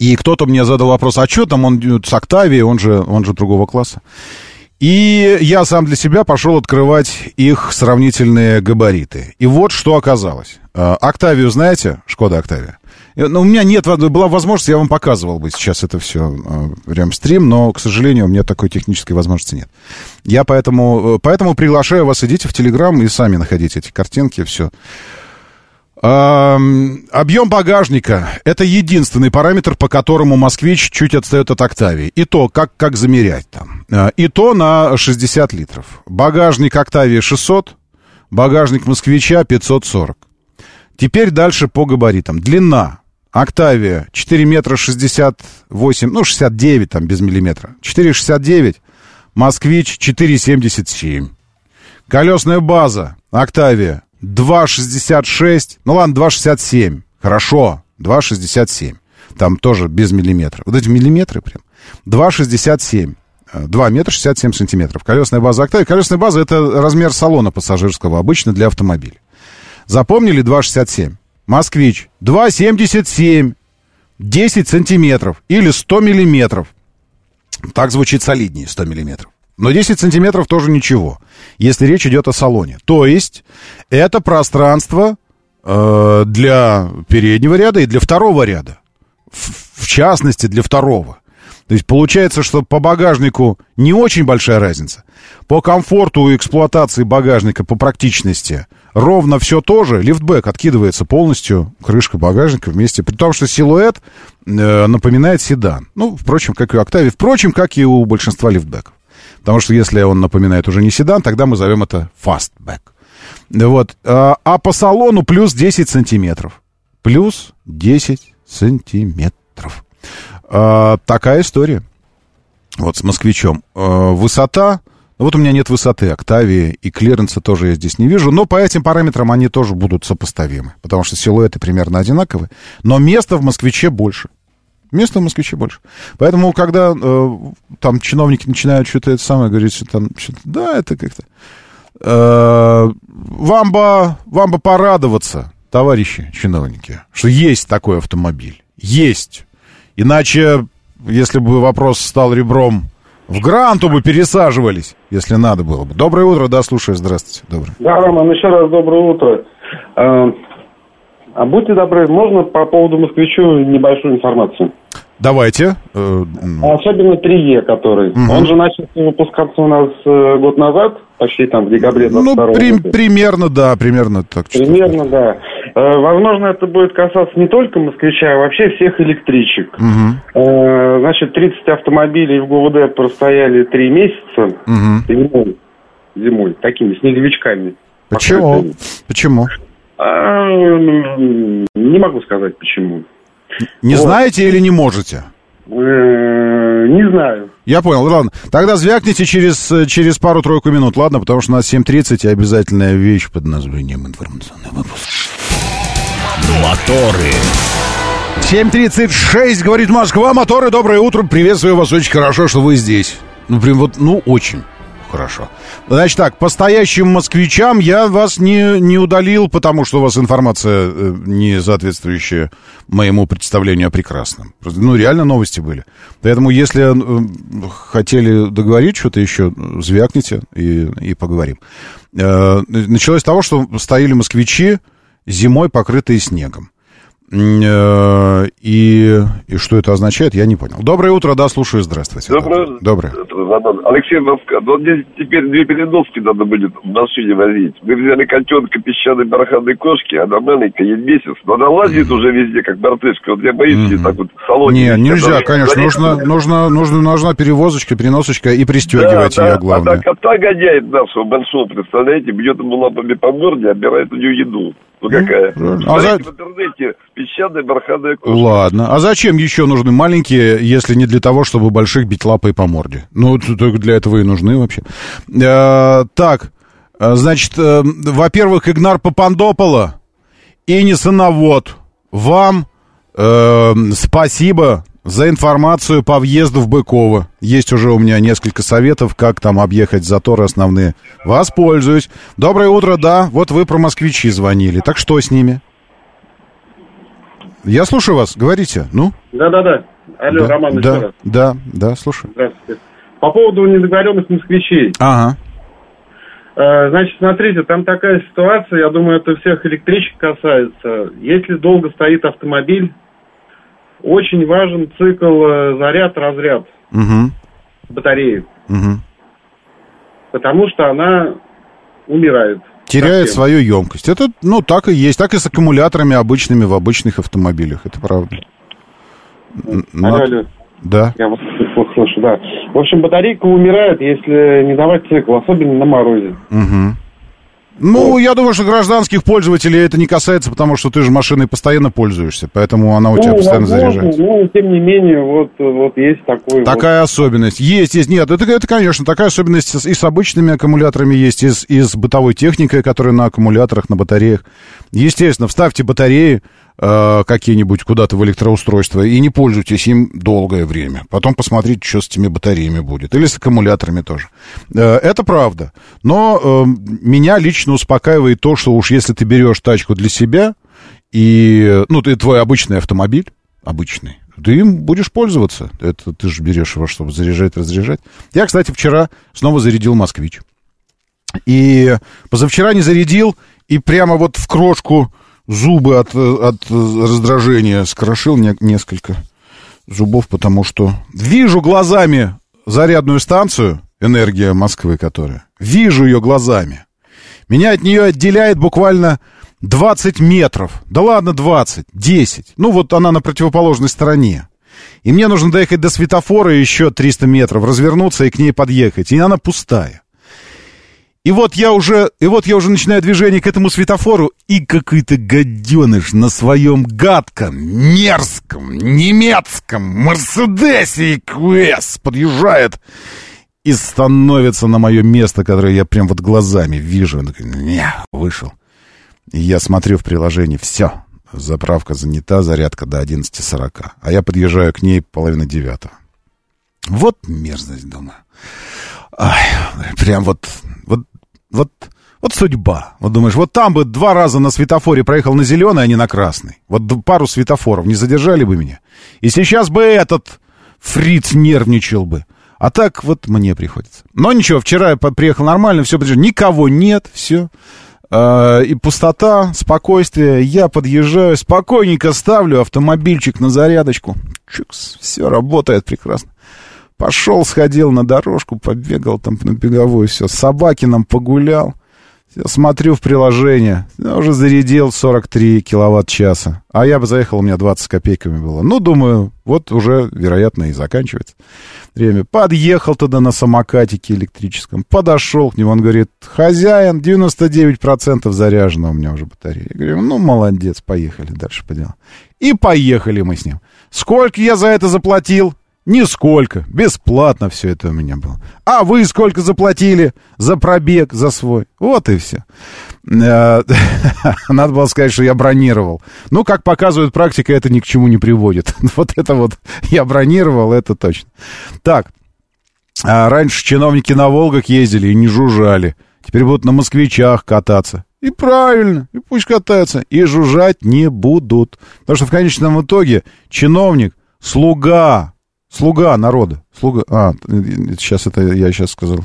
Speaker 1: И кто-то мне задал вопрос, а что там он э, с Октавией, он же, он же другого класса. И я сам для себя пошел открывать их сравнительные габариты. И вот что оказалось. Э, Октавию знаете? Шкода Октавия. Э, Ну, у меня нет, была возможности, я вам показывал бы сейчас это все прям стрим, но, к сожалению, у меня такой технической возможности нет. Я поэтому, э, поэтому приглашаю вас, идите в Телеграм и сами находите эти картинки, все. Объем багажника – это единственный параметр, по которому «Москвич» чуть отстает от «Октавии». И то, как, как замерять там. Э, И то на 60 литров. Багажник «Октавии» 600, багажник «Москвича» 540. Теперь дальше по габаритам. Длина. «Октавия» 4 метра 68, ну, 69 там, без миллиметра. 4,69. «Москвич» 4,77. Колесная база «Октавия» 2,66. Ну ладно, 2,67. Хорошо, 2,67. Там тоже без миллиметра. Вот эти миллиметры прям. 2,67. Э, 2 метра 67 сантиметров. Колесная база «Октавия». Колесная база — это размер салона пассажирского, обычно для автомобиля. Запомнили 2,67? «Москвич» 2,77. 10 сантиметров или 100 миллиметров. Так звучит солиднее 100 миллиметров. Но 10 сантиметров тоже ничего, если речь идет о салоне. То есть это пространство э, для переднего ряда и для второго ряда. В, в частности, для второго. То есть получается, что по багажнику не очень большая разница. По комфорту эксплуатации багажника, по практичности, ровно все то же. Лифтбэк откидывается полностью, крышка багажника вместе. При том, что силуэт э, напоминает седан. Ну, впрочем, как и у Октавии. Впрочем, как и у большинства лифтбэков. Потому что если он напоминает уже не седан, тогда мы зовем это фастбэк. Вот. А, а по салону плюс 10 сантиметров. Плюс 10 сантиметров. А, такая история. Вот с москвичом. А, высота... Ну, вот у меня нет высоты Октавии, и клиренса тоже я здесь не вижу, но по этим параметрам они тоже будут сопоставимы, потому что силуэты примерно одинаковые, но места в москвиче больше. Места в москвиче больше. Поэтому, когда э, там чиновники начинают что-то это самое говорить, что там, что-то, да, это как-то... Э, вам, бы, вам бы порадоваться, товарищи чиновники, что есть такой автомобиль. Есть. Иначе, если бы вопрос стал ребром в гранту бы пересаживались, если надо было бы. Доброе утро, да, слушаю, здравствуйте. Доброе.
Speaker 9: Да, Роман, еще раз доброе утро. А, а будьте добры, можно по поводу москвичу небольшую информацию?
Speaker 1: Давайте. Э,
Speaker 9: Особенно 3Е, который.
Speaker 1: Мгм.
Speaker 9: Он же начал выпускаться у нас э, год назад, почти там в декабре 22
Speaker 1: Ну, при- примерно, да, примерно так.
Speaker 9: Примерно, да. Э, Возможно, это будет касаться не только москвича, а вообще всех электричек. Э, Значит, 30 автомобилей в ГУВД простояли 3 месяца
Speaker 1: Мгм.
Speaker 9: зимой, зимой, такими снеговичками.
Speaker 1: Почему?
Speaker 9: покрытыми.
Speaker 1: Почему?
Speaker 9: А, Не могу сказать почему.
Speaker 1: Не
Speaker 9: Вот.
Speaker 1: знаете или не можете?
Speaker 9: Э, Не знаю.
Speaker 1: Я понял, ладно. Тогда звякните через, через пару-тройку минут, ладно? Потому что у нас 7.30 и обязательная вещь под названием информационный выпуск.
Speaker 10: Моторы.
Speaker 1: 7.36, говорит Москва, моторы, доброе утро, приветствую вас, очень хорошо, что вы здесь. Ну, прям вот, ну, очень хорошо. Значит так, по стоящим москвичам я вас не, не удалил, потому что у вас информация э, не соответствующая моему представлению о прекрасном. Ну, реально новости были. Поэтому, если э, хотели договорить что-то еще, звякните и, и поговорим. Э, началось с того, что стояли москвичи зимой, покрытые снегом. Э, И, и что это означает, я не понял. Доброе утро, да, слушаю, здравствуйте.
Speaker 12: Доброе.
Speaker 1: Доброе.
Speaker 12: Алексей Москва. Ну, мне теперь две переноски надо будет в машине возить. Мы взяли котенка песчаной бархатной кошки, она маленькая, ей месяц, но она лазит уже везде, как мартышка. Вот я боюсь, ей так вот в салоне.
Speaker 1: Не, нельзя, конечно, нужно, нужно, нужно, нужна перевозочка, переносочка и пристегивать
Speaker 12: да,
Speaker 1: ее,
Speaker 12: да,
Speaker 1: главное.
Speaker 12: Она кота гоняет нашего большого, представляете, бьет ему лапами по морде, отбирает у него еду. Ну какая?
Speaker 1: правильно. А за-
Speaker 12: в интернете песчаная бархатная кошка.
Speaker 1: Ладно. А зачем еще нужны маленькие, если не для того, чтобы больших бить лапой по морде? Ну, только для этого и нужны вообще. Э, так, э, значит, э, во-первых, Игнар Папандопола и Несоновод, вам э, спасибо за информацию по въезду в Быково. Есть уже у меня несколько советов, как там объехать заторы основные. Воспользуюсь. Доброе утро, да. Вот вы про москвичи звонили. Так что с ними? Я слушаю вас, говорите, ну.
Speaker 9: Да-да-да. Алло,
Speaker 1: да,
Speaker 9: Роман,
Speaker 1: да,
Speaker 9: раз.
Speaker 1: Да, да, слушаю.
Speaker 9: Здравствуйте. По поводу недоговоренных москвичей.
Speaker 1: Ага.
Speaker 9: Э, Значит, смотрите, там такая ситуация, я думаю, это всех электричек касается. Если долго стоит автомобиль, очень важен цикл э, заряд-разряд
Speaker 1: Угу.
Speaker 9: батареи,
Speaker 1: Угу.
Speaker 9: потому что она умирает.
Speaker 1: Теряет
Speaker 9: Совсем.
Speaker 1: свою емкость. Это, ну, так и есть. Так и с аккумуляторами обычными в обычных автомобилях. Это правда.
Speaker 9: Алло,
Speaker 1: над-
Speaker 9: алло.
Speaker 1: Да.
Speaker 9: Я вас плохо слышу, да. В общем, батарейка умирает, если не давать цикл, особенно на морозе.
Speaker 1: Угу. Ну, я думаю, что гражданских пользователей это не касается, потому что ты же машиной постоянно пользуешься, поэтому она у тебя
Speaker 9: Ну,
Speaker 1: постоянно
Speaker 9: возможно,
Speaker 1: заряжается.
Speaker 9: Ну, тем не менее, вот, вот есть такой
Speaker 1: Такая особенность. Есть, есть. Нет, это, это, конечно, такая особенность и с обычными аккумуляторами есть, и с, и с бытовой техникой, которая на аккумуляторах, на батареях. Естественно, вставьте батареи э, какие-нибудь куда-то в электроустройство и не пользуйтесь им долгое время. Потом посмотрите, что с этими батареями будет. Или с аккумуляторами тоже. Э, это правда. Но э, меня лично успокаивает то, что уж если ты берешь тачку для себя, и, ну, ты твой обычный автомобиль, обычный, ты им будешь пользоваться. Это ты же берешь его, чтобы заряжать, разряжать. Я, кстати, вчера снова зарядил «Москвич». И позавчера не зарядил, и прямо вот в крошку зубы от, от раздражения скрошил не- несколько зубов, потому что вижу глазами зарядную станцию, энергия Москвы которая, вижу ее глазами. Меня от нее отделяет буквально 20 метров. Да ладно, 20, 10. Ну вот она на противоположной стороне. И мне нужно доехать до светофора еще 300 метров, развернуться и к ней подъехать. И она пустая. И вот я уже, и вот я уже начинаю движение к этому светофору, и какой-то гаденыш на своем гадком, мерзком, немецком Мерседесе EQS подъезжает и становится на мое место, которое я прям вот глазами вижу. Он такой, не, вышел. И я смотрю в приложении, все, заправка занята, зарядка до 11.40. А я подъезжаю к ней половина девятого. Вот мерзость, думаю. Ай, прям вот, вот, вот, судьба. Вот думаешь, вот там бы два раза на светофоре проехал на зеленый, а не на красный. Вот пару светофоров не задержали бы меня. И сейчас бы этот фриц нервничал бы. А так вот мне приходится. Но ничего, вчера я приехал нормально, все, никого нет, все. А, и пустота, спокойствие. Я подъезжаю, спокойненько ставлю автомобильчик на зарядочку. Чукс, все работает прекрасно. Пошел, сходил на дорожку, побегал там на беговую, все. С собакином погулял. Я смотрю в приложение, я уже зарядил 43 киловатт-часа. А я бы заехал, у меня 20 с копейками было. Ну, думаю, вот уже, вероятно, и заканчивается время. Подъехал туда на самокатике электрическом, подошел к нему, он говорит, хозяин, 99% заряжена у меня уже батарея. Я говорю, ну, молодец, поехали дальше по делам. И поехали мы с ним. Сколько я за это заплатил? Нисколько. Бесплатно все это у меня было. А вы сколько заплатили за пробег, за свой? Вот и все. Э, надо было сказать, что я бронировал. Ну, как показывает практика, это ни к чему не приводит. Вот это вот я бронировал, это точно. Так, а раньше чиновники на «Волгах» ездили и не жужжали. Теперь будут на «Москвичах» кататься. И правильно, и пусть катаются. И жужжать не будут. Потому что в конечном итоге чиновник, слуга, Слуга народа. Слуга... А, сейчас это я сейчас сказал.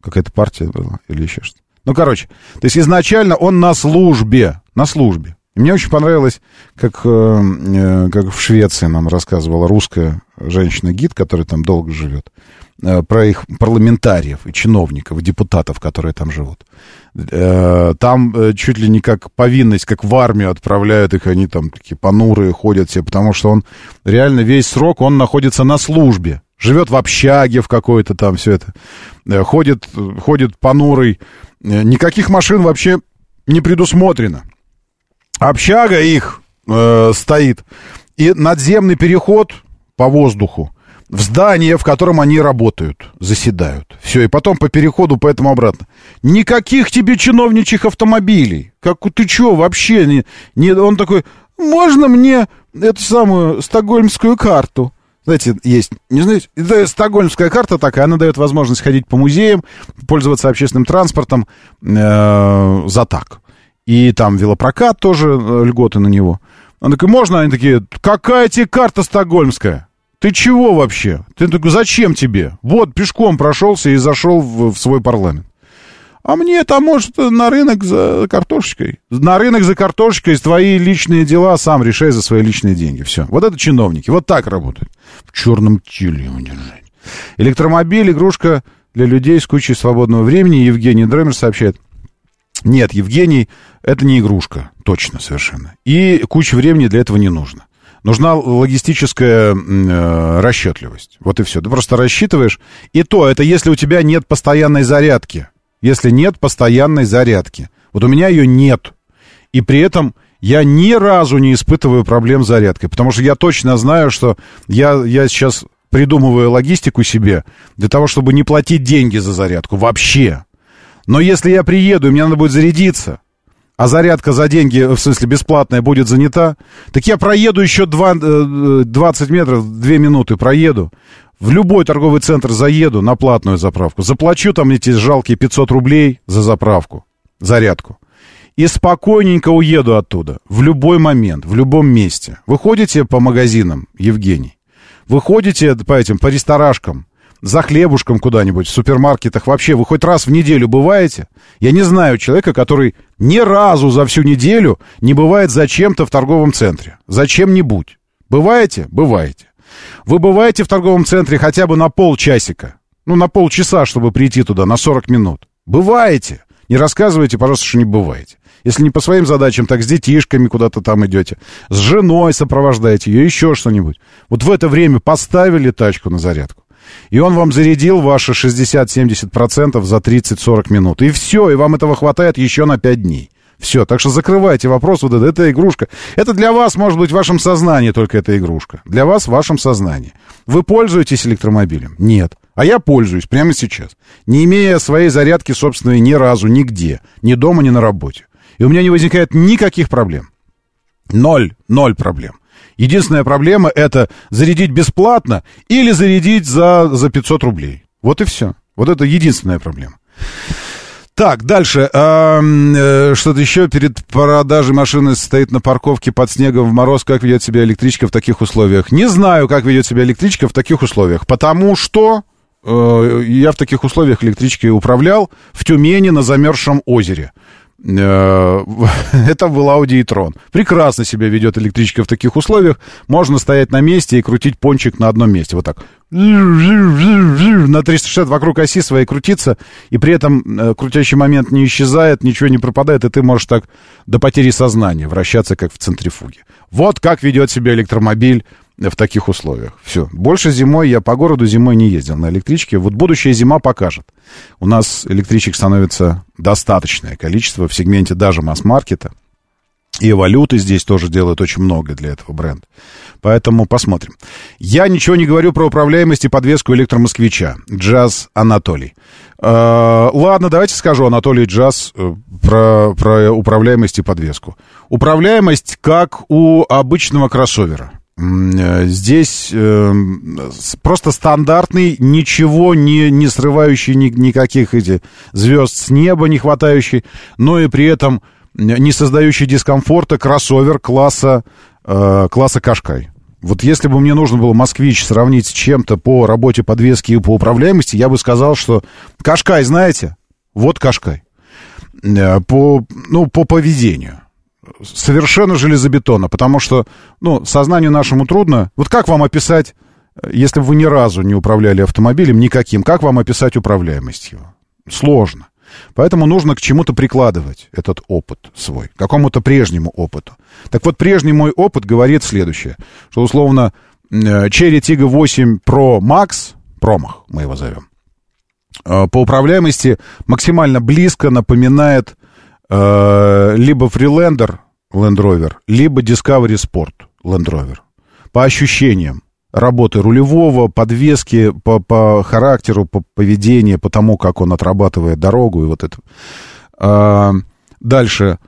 Speaker 1: Какая-то партия была или еще что-то. Ну, короче, то есть изначально он на службе. На службе. И мне очень понравилось, как, э, э как в Швеции нам рассказывала русская женщина-гид, которая там долго живет. Э, про их парламентариев и чиновников, депутатов, которые там живут. Э, там э, чуть ли не как повинность, как в армию отправляют их, они там такие понурые ходят все, потому что он реально весь срок, он находится на службе, живет в общаге в какой-то там, все это, ходит, ходит понурый, никаких машин вообще не предусмотрено. Общага их э, стоит, и надземный переход по воздуху, в здание, в котором они работают, заседают. Все, и потом по переходу, поэтому обратно. Никаких тебе чиновничьих автомобилей. Как ты чё, вообще? Не, не, он такой, можно мне эту самую стокгольмскую карту? Знаете, есть, не знаете, это стокгольмская карта такая, она дает возможность ходить по музеям, пользоваться общественным транспортом э, за так. И там велопрокат тоже, э, льготы на него. Он такой, можно? Они такие, какая тебе карта стокгольмская? Ты чего вообще? Ты такой, зачем тебе? Вот, пешком прошелся и зашел в, в свой парламент. А мне там, может, на рынок за картошечкой. На рынок за картошечкой, твои личные дела сам решай за свои личные деньги. Все. Вот это чиновники. Вот так работают. В черном теле его держать. Электромобиль, игрушка для людей с кучей свободного времени. Евгений Дремер сообщает. Нет, Евгений, это не игрушка. Точно, совершенно. И куча времени для этого не нужно. Нужна логистическая э, расчетливость. Вот и все. Ты просто рассчитываешь. И то, это если у тебя нет постоянной зарядки. Если нет постоянной зарядки. Вот у меня ее нет. И при этом я ни разу не испытываю проблем с зарядкой. Потому что я точно знаю, что я, я сейчас придумываю логистику себе для того, чтобы не платить деньги за зарядку. Вообще. Но если я приеду, и мне надо будет зарядиться, а зарядка за деньги, в смысле бесплатная, будет занята, так я проеду еще 2, 20 э, метров, 2 минуты проеду, в любой торговый центр заеду на платную заправку, заплачу там эти жалкие 500 рублей за заправку, зарядку, и спокойненько уеду оттуда, в любой момент, в любом месте. Вы ходите по магазинам, Евгений? Вы ходите по этим, по ресторашкам, за хлебушком куда-нибудь, в супермаркетах вообще, вы хоть раз в неделю бываете? Я не знаю человека, который ни разу за всю неделю не бывает зачем-то в торговом центре. Зачем-нибудь. Бываете? Бываете. Вы бываете в торговом центре хотя бы на полчасика. Ну, на полчаса, чтобы прийти туда, на 40 минут. Бываете. Не рассказывайте, пожалуйста, что не бываете. Если не по своим задачам, так с детишками куда-то там идете. С женой сопровождаете ее, еще что-нибудь. Вот в это время поставили тачку на зарядку. И он вам зарядил ваши 60-70% за 30-40 минут. И все, и вам этого хватает еще на 5 дней. Все, так что закрывайте вопрос, вот это, эта игрушка. Это для вас, может быть, в вашем сознании только эта игрушка. Для вас в вашем сознании. Вы пользуетесь электромобилем? Нет. А я пользуюсь прямо сейчас, не имея своей зарядки собственной ни разу, нигде, ни дома, ни на работе. И у меня не возникает никаких проблем. Ноль, ноль проблем. Единственная проблема это зарядить бесплатно или зарядить за, за 500 рублей. Вот и все. Вот это единственная проблема. Так, дальше. Э, что-то еще перед продажей машины стоит на парковке под снегом в мороз. Как ведет себя электричка в таких условиях? Не знаю, как ведет себя электричка в таких условиях. Потому что э, я в таких условиях электричкой управлял в Тюмени на замерзшем озере. Э, это был Audi e-tron. Прекрасно себя ведет электричка в таких условиях. Можно стоять на месте и крутить пончик на одном месте. Вот так. На 360 вокруг оси своей крутиться. И при этом э, крутящий момент не исчезает, ничего не пропадает. И ты можешь так до потери сознания вращаться, как в центрифуге. Вот как ведет себя электромобиль в таких условиях. Все. Больше зимой я по городу зимой не ездил на электричке. Вот будущая зима покажет. У нас электричек становится достаточное количество в сегменте даже масс-маркета. И валюты здесь тоже делают очень много для этого бренда. Поэтому посмотрим. Я ничего не говорю про управляемость и подвеску электромосквича. Джаз Анатолий. Э, ладно, давайте скажу Анатолий Джаз э, про, про управляемость и подвеску. Управляемость как у обычного кроссовера. Э, здесь э, просто стандартный, ничего не, не срывающий ни, никаких эти звезд с неба не хватающий, но и при этом не создающий дискомфорта кроссовер класса, э, класса Кашкай. Вот если бы мне нужно было «Москвич» сравнить с чем-то по работе подвески и по управляемости, я бы сказал, что Кашкай, знаете, вот Кашкай. Э, по, ну, по поведению совершенно железобетонно, потому что, ну, сознанию нашему трудно. Вот как вам описать, если вы ни разу не управляли автомобилем никаким, как вам описать управляемость его? Сложно. Поэтому нужно к чему-то прикладывать этот опыт свой, к какому-то прежнему опыту. Так вот, прежний мой опыт говорит следующее, что, условно, Cherry Tiggo 8 Pro Max, промах мы его зовем, э, по управляемости максимально близко напоминает Э, либо Freelander Land Rover, либо Discovery Sport Land Rover. По ощущениям работы рулевого, подвески, по, по характеру, по поведению, по тому, как он отрабатывает дорогу и вот это. А, дальше.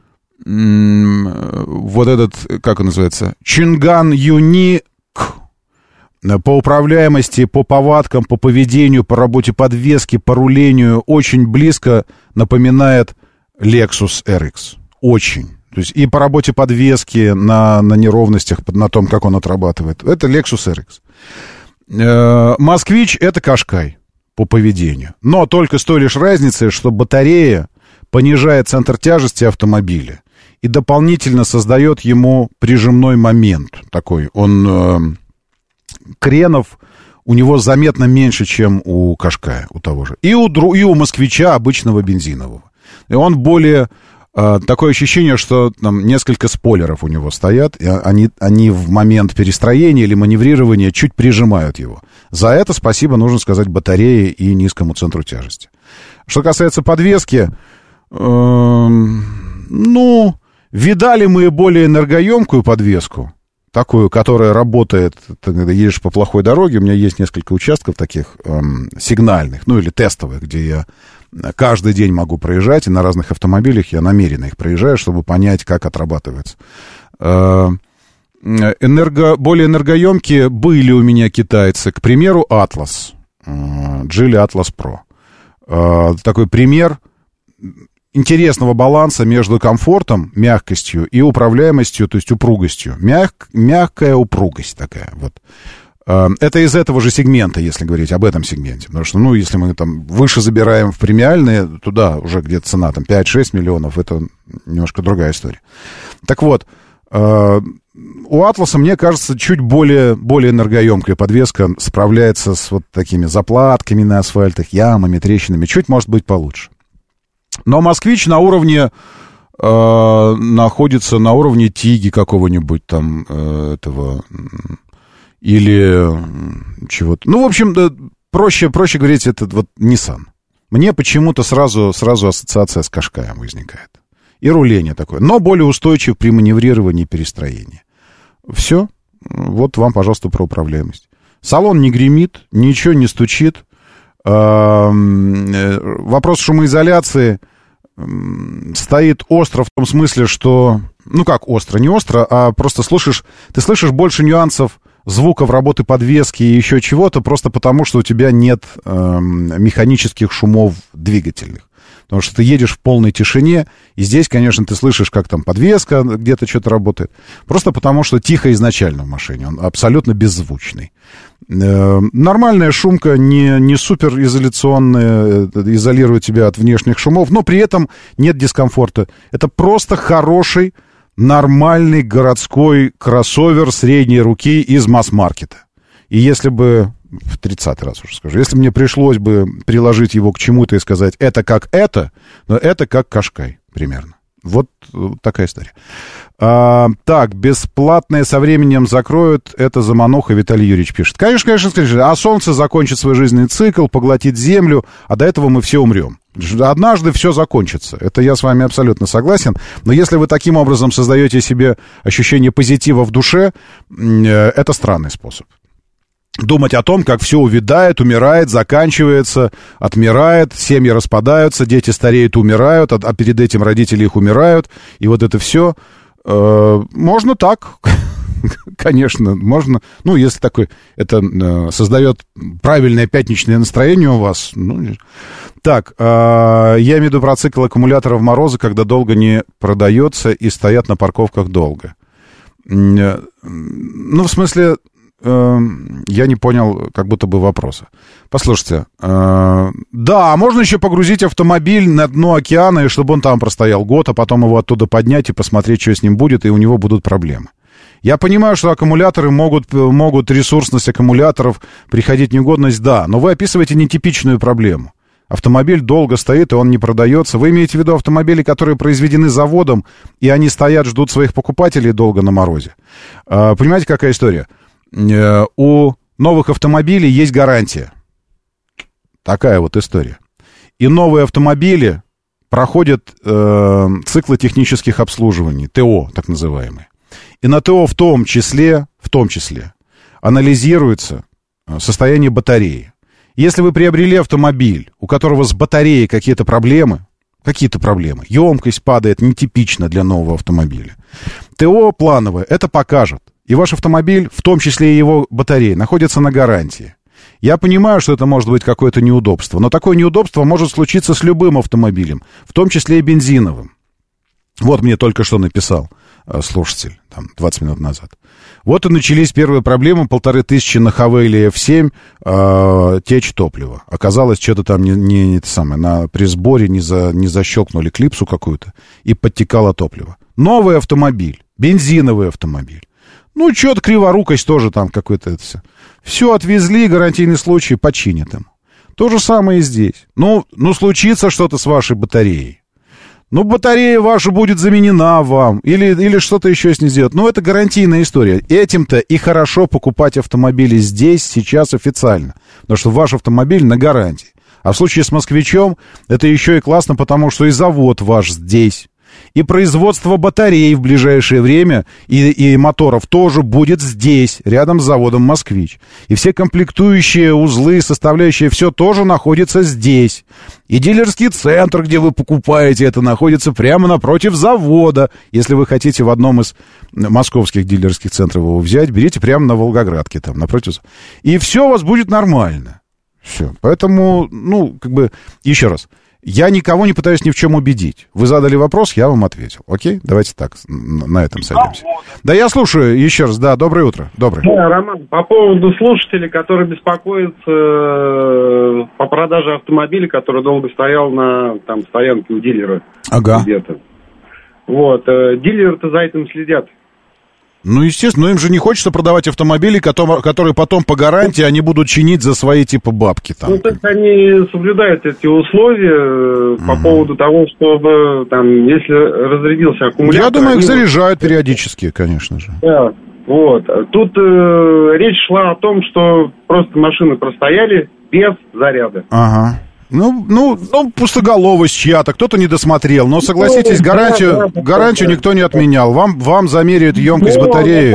Speaker 1: Вот этот, как он называется? Чинган Юник. По управляемости, по повадкам, по поведению, по работе подвески, по рулению очень близко напоминает Lexus RX. Очень. То есть и по работе подвески на, на неровностях, на том, как он отрабатывает. Это Lexus RX. Э, Москвич — это Кашкай по поведению. Но только с той лишь разницей, что батарея понижает центр тяжести автомобиля и дополнительно создает ему прижимной момент такой. Он э, кренов у него заметно меньше, чем у Кашкая, у того же. И у, и у москвича обычного бензинового. И он более... Uh, такое ощущение, что там несколько спойлеров у него стоят, и они, они в момент перестроения или маневрирования чуть прижимают его. За это спасибо нужно сказать батарее и низкому центру тяжести. Что касается подвески, э, ну, видали мы более энергоемкую подвеску, такую, которая работает, когда едешь по плохой дороге, у меня есть несколько участков таких эм, сигнальных, ну или тестовых, где я каждый день могу проезжать, и на разных автомобилях я намеренно их проезжаю, чтобы понять, как отрабатывается. Э, энерго, более энергоемкие были у меня китайцы. К примеру, Atlas. Geely Atlas Pro. Такой пример интересного баланса между комфортом, мягкостью и управляемостью, то есть упругостью. Мяг, мягкая упругость такая вот. Э, это из этого же сегмента, если говорить об этом сегменте. Потому что, ну, если мы там выше забираем в премиальные, туда уже где-то цена там 5-6 миллионов, это немножко другая история. Так вот, э, у Атласа, мне кажется, чуть более, более энергоемкая подвеска справляется с вот такими заплатками на асфальтах, ямами, трещинами. Чуть, может быть, получше. Но «Москвич» на уровне э, находится на уровне Тиги какого-нибудь там э, этого или чего-то. Ну, в общем, да, проще, проще говорить, это вот Nissan. Мне почему-то сразу, сразу ассоциация с Кашкаем возникает. И руление такое, но более устойчив при маневрировании и перестроении. Все. Вот вам, пожалуйста, про управляемость. Салон не гремит, ничего не стучит. Э, вопрос шумоизоляции стоит остро в том смысле, что... Ну как остро? Не остро, а просто слушаешь... Ты слышишь больше нюансов звуков работы подвески и еще чего-то, просто потому, что у тебя нет э, механических шумов двигательных. Потому что ты едешь в полной тишине, и здесь, конечно, ты слышишь, как там подвеска где-то что-то работает. Просто потому, что тихо изначально в машине, он абсолютно беззвучный. Э, нормальная шумка, не, не супер изоляционная, э, изолирует тебя от внешних шумов, но при этом нет дискомфорта. Это просто хороший, нормальный городской кроссовер средней руки из масс-маркета. И если бы в 30 раз уже скажу, если мне пришлось бы приложить его к чему-то и сказать, это как это, но это как Кашкай примерно. Вот э, такая история. А, так, бесплатное со временем закроют. Это Замануха Виталий Юрьевич пишет. Конечно, конечно, конечно. А Солнце закончит свой жизненный цикл, поглотит Землю, а до этого мы все умрем. Однажды все закончится. Это я с вами абсолютно согласен. Но если вы таким образом создаете себе ощущение позитива в душе, э, это странный способ думать о том, как все увядает, умирает, заканчивается, отмирает, семьи распадаются, дети стареют, умирают, а, а перед этим родители их умирают, и вот это все. Э, можно так, конечно, можно. Ну, если такой, это э, создает правильное пятничное настроение у вас. Ну, так, э, я имею в виду про цикл аккумуляторов мороза, когда долго не продается и стоят на парковках долго. Э, ну, в смысле, Эм, я не понял как будто бы вопроса. Послушайте, э, да, можно еще погрузить автомобиль на дно океана, и чтобы он там простоял год, а потом его оттуда поднять и посмотреть, что с ним будет, и у него будут проблемы. Я понимаю, что аккумуляторы могут, могут ресурсность аккумуляторов, приходить негодность, да, но вы описываете нетипичную проблему. Автомобиль долго стоит, и он не продается. Вы имеете в виду автомобили, которые произведены заводом, и они стоят, ждут своих покупателей долго на морозе. Э, понимаете, какая история? Э, у новых автомобилей есть гарантия. Такая вот история. И новые автомобили проходят э, циклы технических обслуживаний, ТО, так называемые. И на ТО в том числе, в том числе, анализируется э, состояние батареи. Если вы приобрели автомобиль, у которого с батареей какие-то проблемы, какие-то проблемы, емкость падает нетипично для нового автомобиля, ТО плановое это покажет и ваш автомобиль, в том числе и его батареи, находятся на гарантии. Я понимаю, что это может быть какое-то неудобство, но такое неудобство может случиться с любым автомобилем, в том числе и бензиновым. Вот мне только что написал слушатель, там, 20 минут назад. Вот и начались первые проблемы, полторы тысячи на Хавейле F7 э, течь топлива. Оказалось, что-то там не, не, не это самое, на, при сборе не, за, не защелкнули клипсу какую-то, и подтекало топливо. Новый автомобиль, бензиновый автомобиль. Ну, что-то криворукость тоже там какой-то это все. Все отвезли, гарантийный случай починят им. То же самое и здесь. Ну, ну случится что-то с вашей батареей. Ну, батарея ваша будет заменена вам. Или, или что-то еще с ней сделать. Ну, это гарантийная история. Этим-то и хорошо покупать автомобили здесь, сейчас официально. Потому что ваш автомобиль на гарантии. А в случае с москвичом это еще и классно, потому что и завод ваш здесь и производство батарей в ближайшее время и, и моторов тоже будет здесь, рядом с заводом «Москвич». И все комплектующие узлы, составляющие все тоже находятся здесь. И дилерский центр, где вы покупаете это, находится прямо напротив завода. Если вы хотите в одном из московских дилерских центров его взять, берите прямо на Волгоградке там, напротив. И все у вас будет нормально. Все. Поэтому, ну, как бы, еще раз – я никого не пытаюсь ни в чем убедить. Вы задали вопрос, я вам ответил. Окей? Давайте так, на этом сойдемся. Да, я слушаю еще раз. Да, доброе утро. Доброе.
Speaker 9: Да, Роман, по поводу слушателей, которые беспокоятся э, по продаже автомобиля, который долго стоял на там, стоянке у дилера.
Speaker 1: Ага.
Speaker 9: Где-то. Вот. Э, дилеры-то за этим следят.
Speaker 1: Ну, естественно, но им же не хочется продавать автомобили, которые потом по гарантии они будут чинить за свои типа бабки там.
Speaker 9: Ну, так они соблюдают эти условия угу. по поводу того, чтобы там, если разрядился аккумулятор...
Speaker 1: Я думаю,
Speaker 9: их
Speaker 1: заряжают периодически, конечно же.
Speaker 9: Да, вот. Тут э, речь шла о том, что просто машины простояли без заряда.
Speaker 1: Ага. Ну, ну, ну, пустоголовость чья-то, кто-то не досмотрел. Но согласитесь,
Speaker 9: Ну,
Speaker 1: гарантию, гарантию никто не отменял. Вам, вам замеряют емкость
Speaker 9: Ну,
Speaker 1: батареи.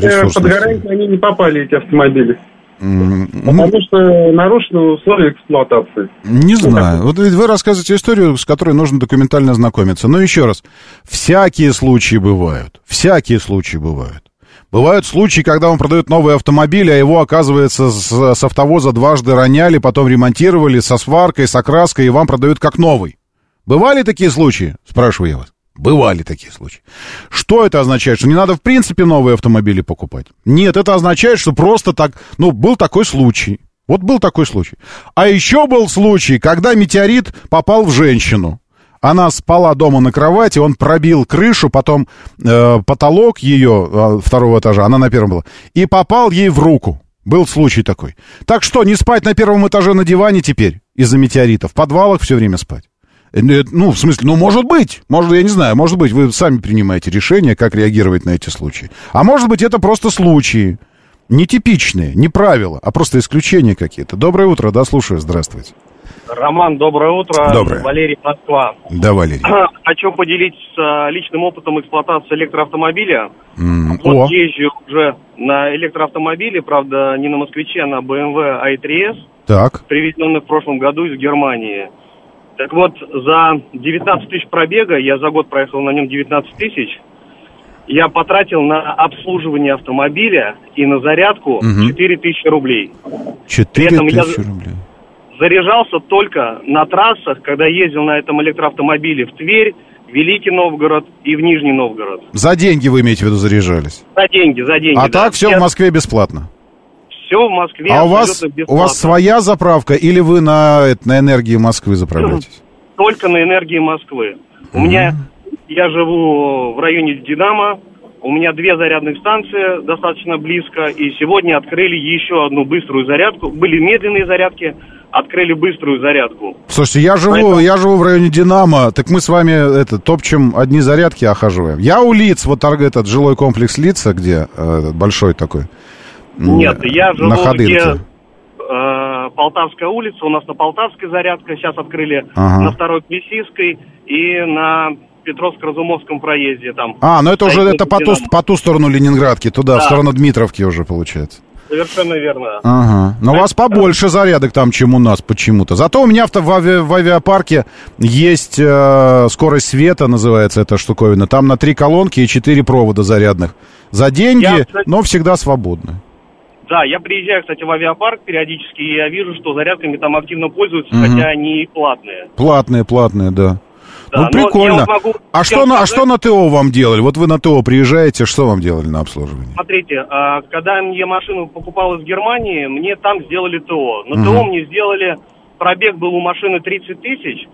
Speaker 9: деле, Под гарантию они не попали, эти автомобили.
Speaker 1: М,
Speaker 9: Потому что нарушены условия эксплуатации.
Speaker 1: Не знаю. Вот ведь вы рассказываете историю, с которой нужно документально знакомиться. Но еще раз, всякие случаи бывают. Всякие случаи бывают. Бывают случаи, когда он продает новый автомобиль, а его, оказывается, с, с автовоза дважды роняли, потом ремонтировали со сваркой, с окраской, и вам продают как новый. Бывали такие случаи? Спрашиваю я вас. Бывали такие случаи. Что это означает? Что не надо в принципе новые автомобили покупать? Нет, это означает, что просто так... Ну, был такой случай. Вот был такой случай. А еще был случай, когда метеорит попал в женщину. Она спала дома на кровати, он пробил крышу, потом э, потолок ее э, второго этажа, она на первом была, и попал ей в руку. Был случай такой. Так что, не спать на первом этаже на диване теперь из-за метеорита? В подвалах все время спать? Э, Ну, в смысле, ну, может быть, может, я не знаю, может быть, вы сами принимаете решение, как реагировать на эти случаи. А может быть, это просто случаи, нетипичные, не правила, а просто исключения какие-то. Доброе утро, да, слушаю, здравствуйте.
Speaker 13: Роман, доброе утро.
Speaker 1: Доброе.
Speaker 13: Валерий, Москва.
Speaker 1: Да, Валерий.
Speaker 13: Хочу поделиться личным опытом эксплуатации электроавтомобиля.
Speaker 1: М,
Speaker 13: Вот
Speaker 1: О,
Speaker 13: езжу уже на электроавтомобиле, правда, не на Москвиче, а на BMW i3S,
Speaker 1: так.
Speaker 13: привезенный в прошлом году из Германии. Так вот, за 19 тысяч пробега, я за год проехал на нем 19 тысяч, я потратил на обслуживание автомобиля и на зарядку
Speaker 1: Мгм.
Speaker 13: 4 тысячи рублей.
Speaker 1: 4
Speaker 13: этом я-
Speaker 1: тысячи рублей.
Speaker 13: Заряжался только на трассах, когда ездил на этом электроавтомобиле в Тверь, Великий Новгород и в Нижний Новгород.
Speaker 1: За деньги вы имеете в виду заряжались?
Speaker 13: За деньги, за деньги.
Speaker 1: А так все в Москве бесплатно.
Speaker 13: Все в Москве
Speaker 1: А у вас,
Speaker 13: абсолютно
Speaker 1: у
Speaker 13: бесплатно.
Speaker 1: вас своя заправка или вы на, на энергии Москвы заправляетесь?
Speaker 13: Только на энергии Москвы. У меня, я живу в районе Динамо, у меня две зарядных станции достаточно близко, и сегодня открыли еще одну быструю зарядку. Были медленные зарядки, открыли быструю зарядку.
Speaker 1: Слушайте, я живу, я живу в районе Динамо, так мы с вами это, топчем одни зарядки охаживаем. Я у Лиц, вот этот жилой комплекс Лица, где э, большой такой.
Speaker 13: Нет, я живу
Speaker 1: на Ходынке.
Speaker 13: где э, Полтавская улица, у нас на Полтавской зарядка, сейчас открыли
Speaker 1: Ага.
Speaker 13: на второй Плесийской и на Петровско-Разумовском проезде там.
Speaker 1: А, ну это уже это по ту, по ту сторону Ленинградки, туда, в
Speaker 13: Да.
Speaker 1: сторону Дмитровки уже получается.
Speaker 13: Совершенно верно.
Speaker 1: Ага. Но у вас побольше зарядок там, чем у нас почему-то. Зато у меня в, в, ави- в авиапарке есть э, скорость света, называется эта штуковина. Там на три колонки и четыре провода зарядных. За деньги,
Speaker 13: Я, кстати-
Speaker 1: но всегда свободны.
Speaker 13: Да, я приезжаю, кстати, в авиапарк периодически, и я вижу, что зарядками там активно пользуются,
Speaker 1: Мгм.
Speaker 13: хотя они платные.
Speaker 1: Платные, платные, да.
Speaker 13: Да,
Speaker 1: ну,
Speaker 13: но
Speaker 1: прикольно.
Speaker 13: вот могу
Speaker 1: а,
Speaker 13: всем
Speaker 1: что на, а что на ТО вам делали? Вот вы на ТО приезжаете, что вам делали на обслуживании?
Speaker 13: Смотрите, а, когда я машину покупал из Германии, мне там сделали ТО. На
Speaker 1: Мгм.
Speaker 13: ТО мне сделали, пробег был у машины 30 тысяч,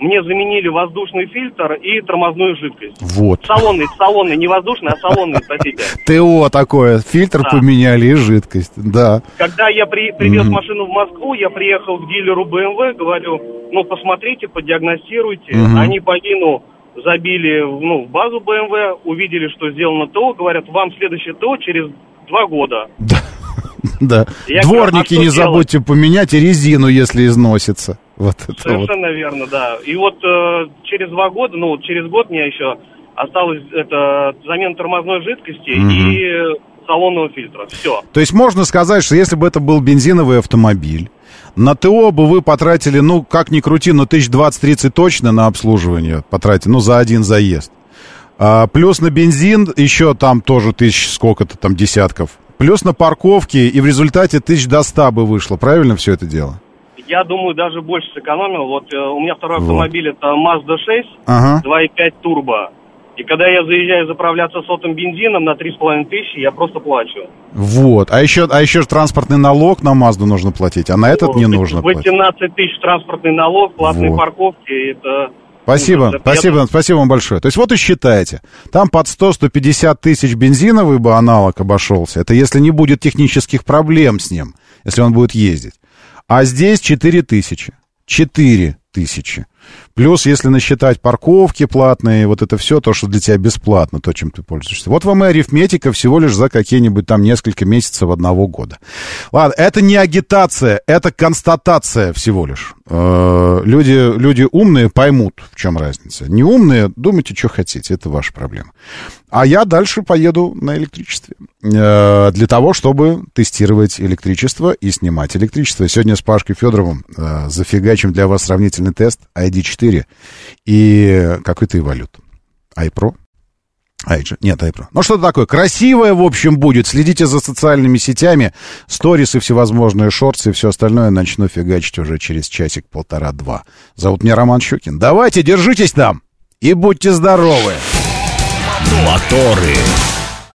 Speaker 13: мне заменили воздушный фильтр и тормозную жидкость.
Speaker 1: Вот.
Speaker 13: Салонный, салонный, не воздушный, а салонный, простите.
Speaker 1: ТО такое, фильтр
Speaker 13: Да.
Speaker 1: поменяли и жидкость, да.
Speaker 13: Когда я при, привез
Speaker 1: Мгм.
Speaker 13: машину в Москву, я приехал к дилеру BMW, говорю, ну, посмотрите, подиагностируйте.
Speaker 1: Мгм.
Speaker 13: Они по ВИНу забили в, ну, в базу BMW, увидели, что сделано ТО, говорят, вам следующее ТО через два года.
Speaker 1: Да.
Speaker 13: Я
Speaker 1: Дворники
Speaker 13: говорю, а
Speaker 1: не
Speaker 13: что
Speaker 1: забудьте поменять и резину, если износится. Вот это вот.
Speaker 13: Совершенно верно, да. И вот э, через два года, ну, через год мне еще осталось это замена тормозной жидкости
Speaker 1: Мгм.
Speaker 13: и салонного фильтра. Все.
Speaker 1: То есть можно сказать, что если бы это был бензиновый автомобиль, на ТО бы вы потратили, ну, как ни крути, но тысяч 20-30 точно на обслуживание потратили, ну, за один заезд. А, плюс на бензин еще там тоже тысяч сколько-то там десятков. Плюс на парковке, и в результате тысяч до 100 бы вышло. Правильно все это дело?
Speaker 13: Я думаю, даже больше сэкономил. Вот э, у меня второй
Speaker 1: Вот.
Speaker 13: автомобиль это Mazda 6,
Speaker 1: Ага.
Speaker 13: 2.5 турбо. И когда я заезжаю заправляться сотым бензином на 3,5 тысячи, я просто плачу.
Speaker 1: Вот. А еще, а еще же транспортный налог на Мазду нужно платить, а на этот не нужно платить.
Speaker 13: 18 тысяч транспортный налог, платные
Speaker 1: Вот.
Speaker 13: парковки, это...
Speaker 1: Спасибо,
Speaker 13: ужас. Это
Speaker 1: спасибо,
Speaker 13: я-
Speaker 1: спасибо вам большое. То есть вот и считайте, там под 100-150 тысяч бензиновый бы аналог обошелся. Это если не будет технических проблем с ним, если он будет ездить. А здесь 4 тысячи. 4 тысячи. Плюс, если насчитать парковки платные, вот это все, то, что для тебя бесплатно, то, чем ты пользуешься. Вот вам и арифметика всего лишь за какие-нибудь там несколько месяцев одного года. Ладно, это не агитация, это констатация всего лишь. Э, люди, люди умные поймут, в чем разница. Не умные, думайте, что хотите, это ваша проблема. А я дальше поеду на электричестве. Э, для того, чтобы тестировать электричество и снимать электричество. Сегодня с Пашкой Федоровым э, зафигачим для вас сравнительный тест ID4 и какой-то эволют. iPro? iG. Нет, iPro. Ну, что-то такое красивое, в общем, будет. Следите за социальными сетями. Сторисы, всевозможные шорты и все остальное начну фигачить уже через часик-полтора-два. Зовут меня Роман Щукин. Давайте, держитесь там и будьте здоровы!
Speaker 10: Моторы.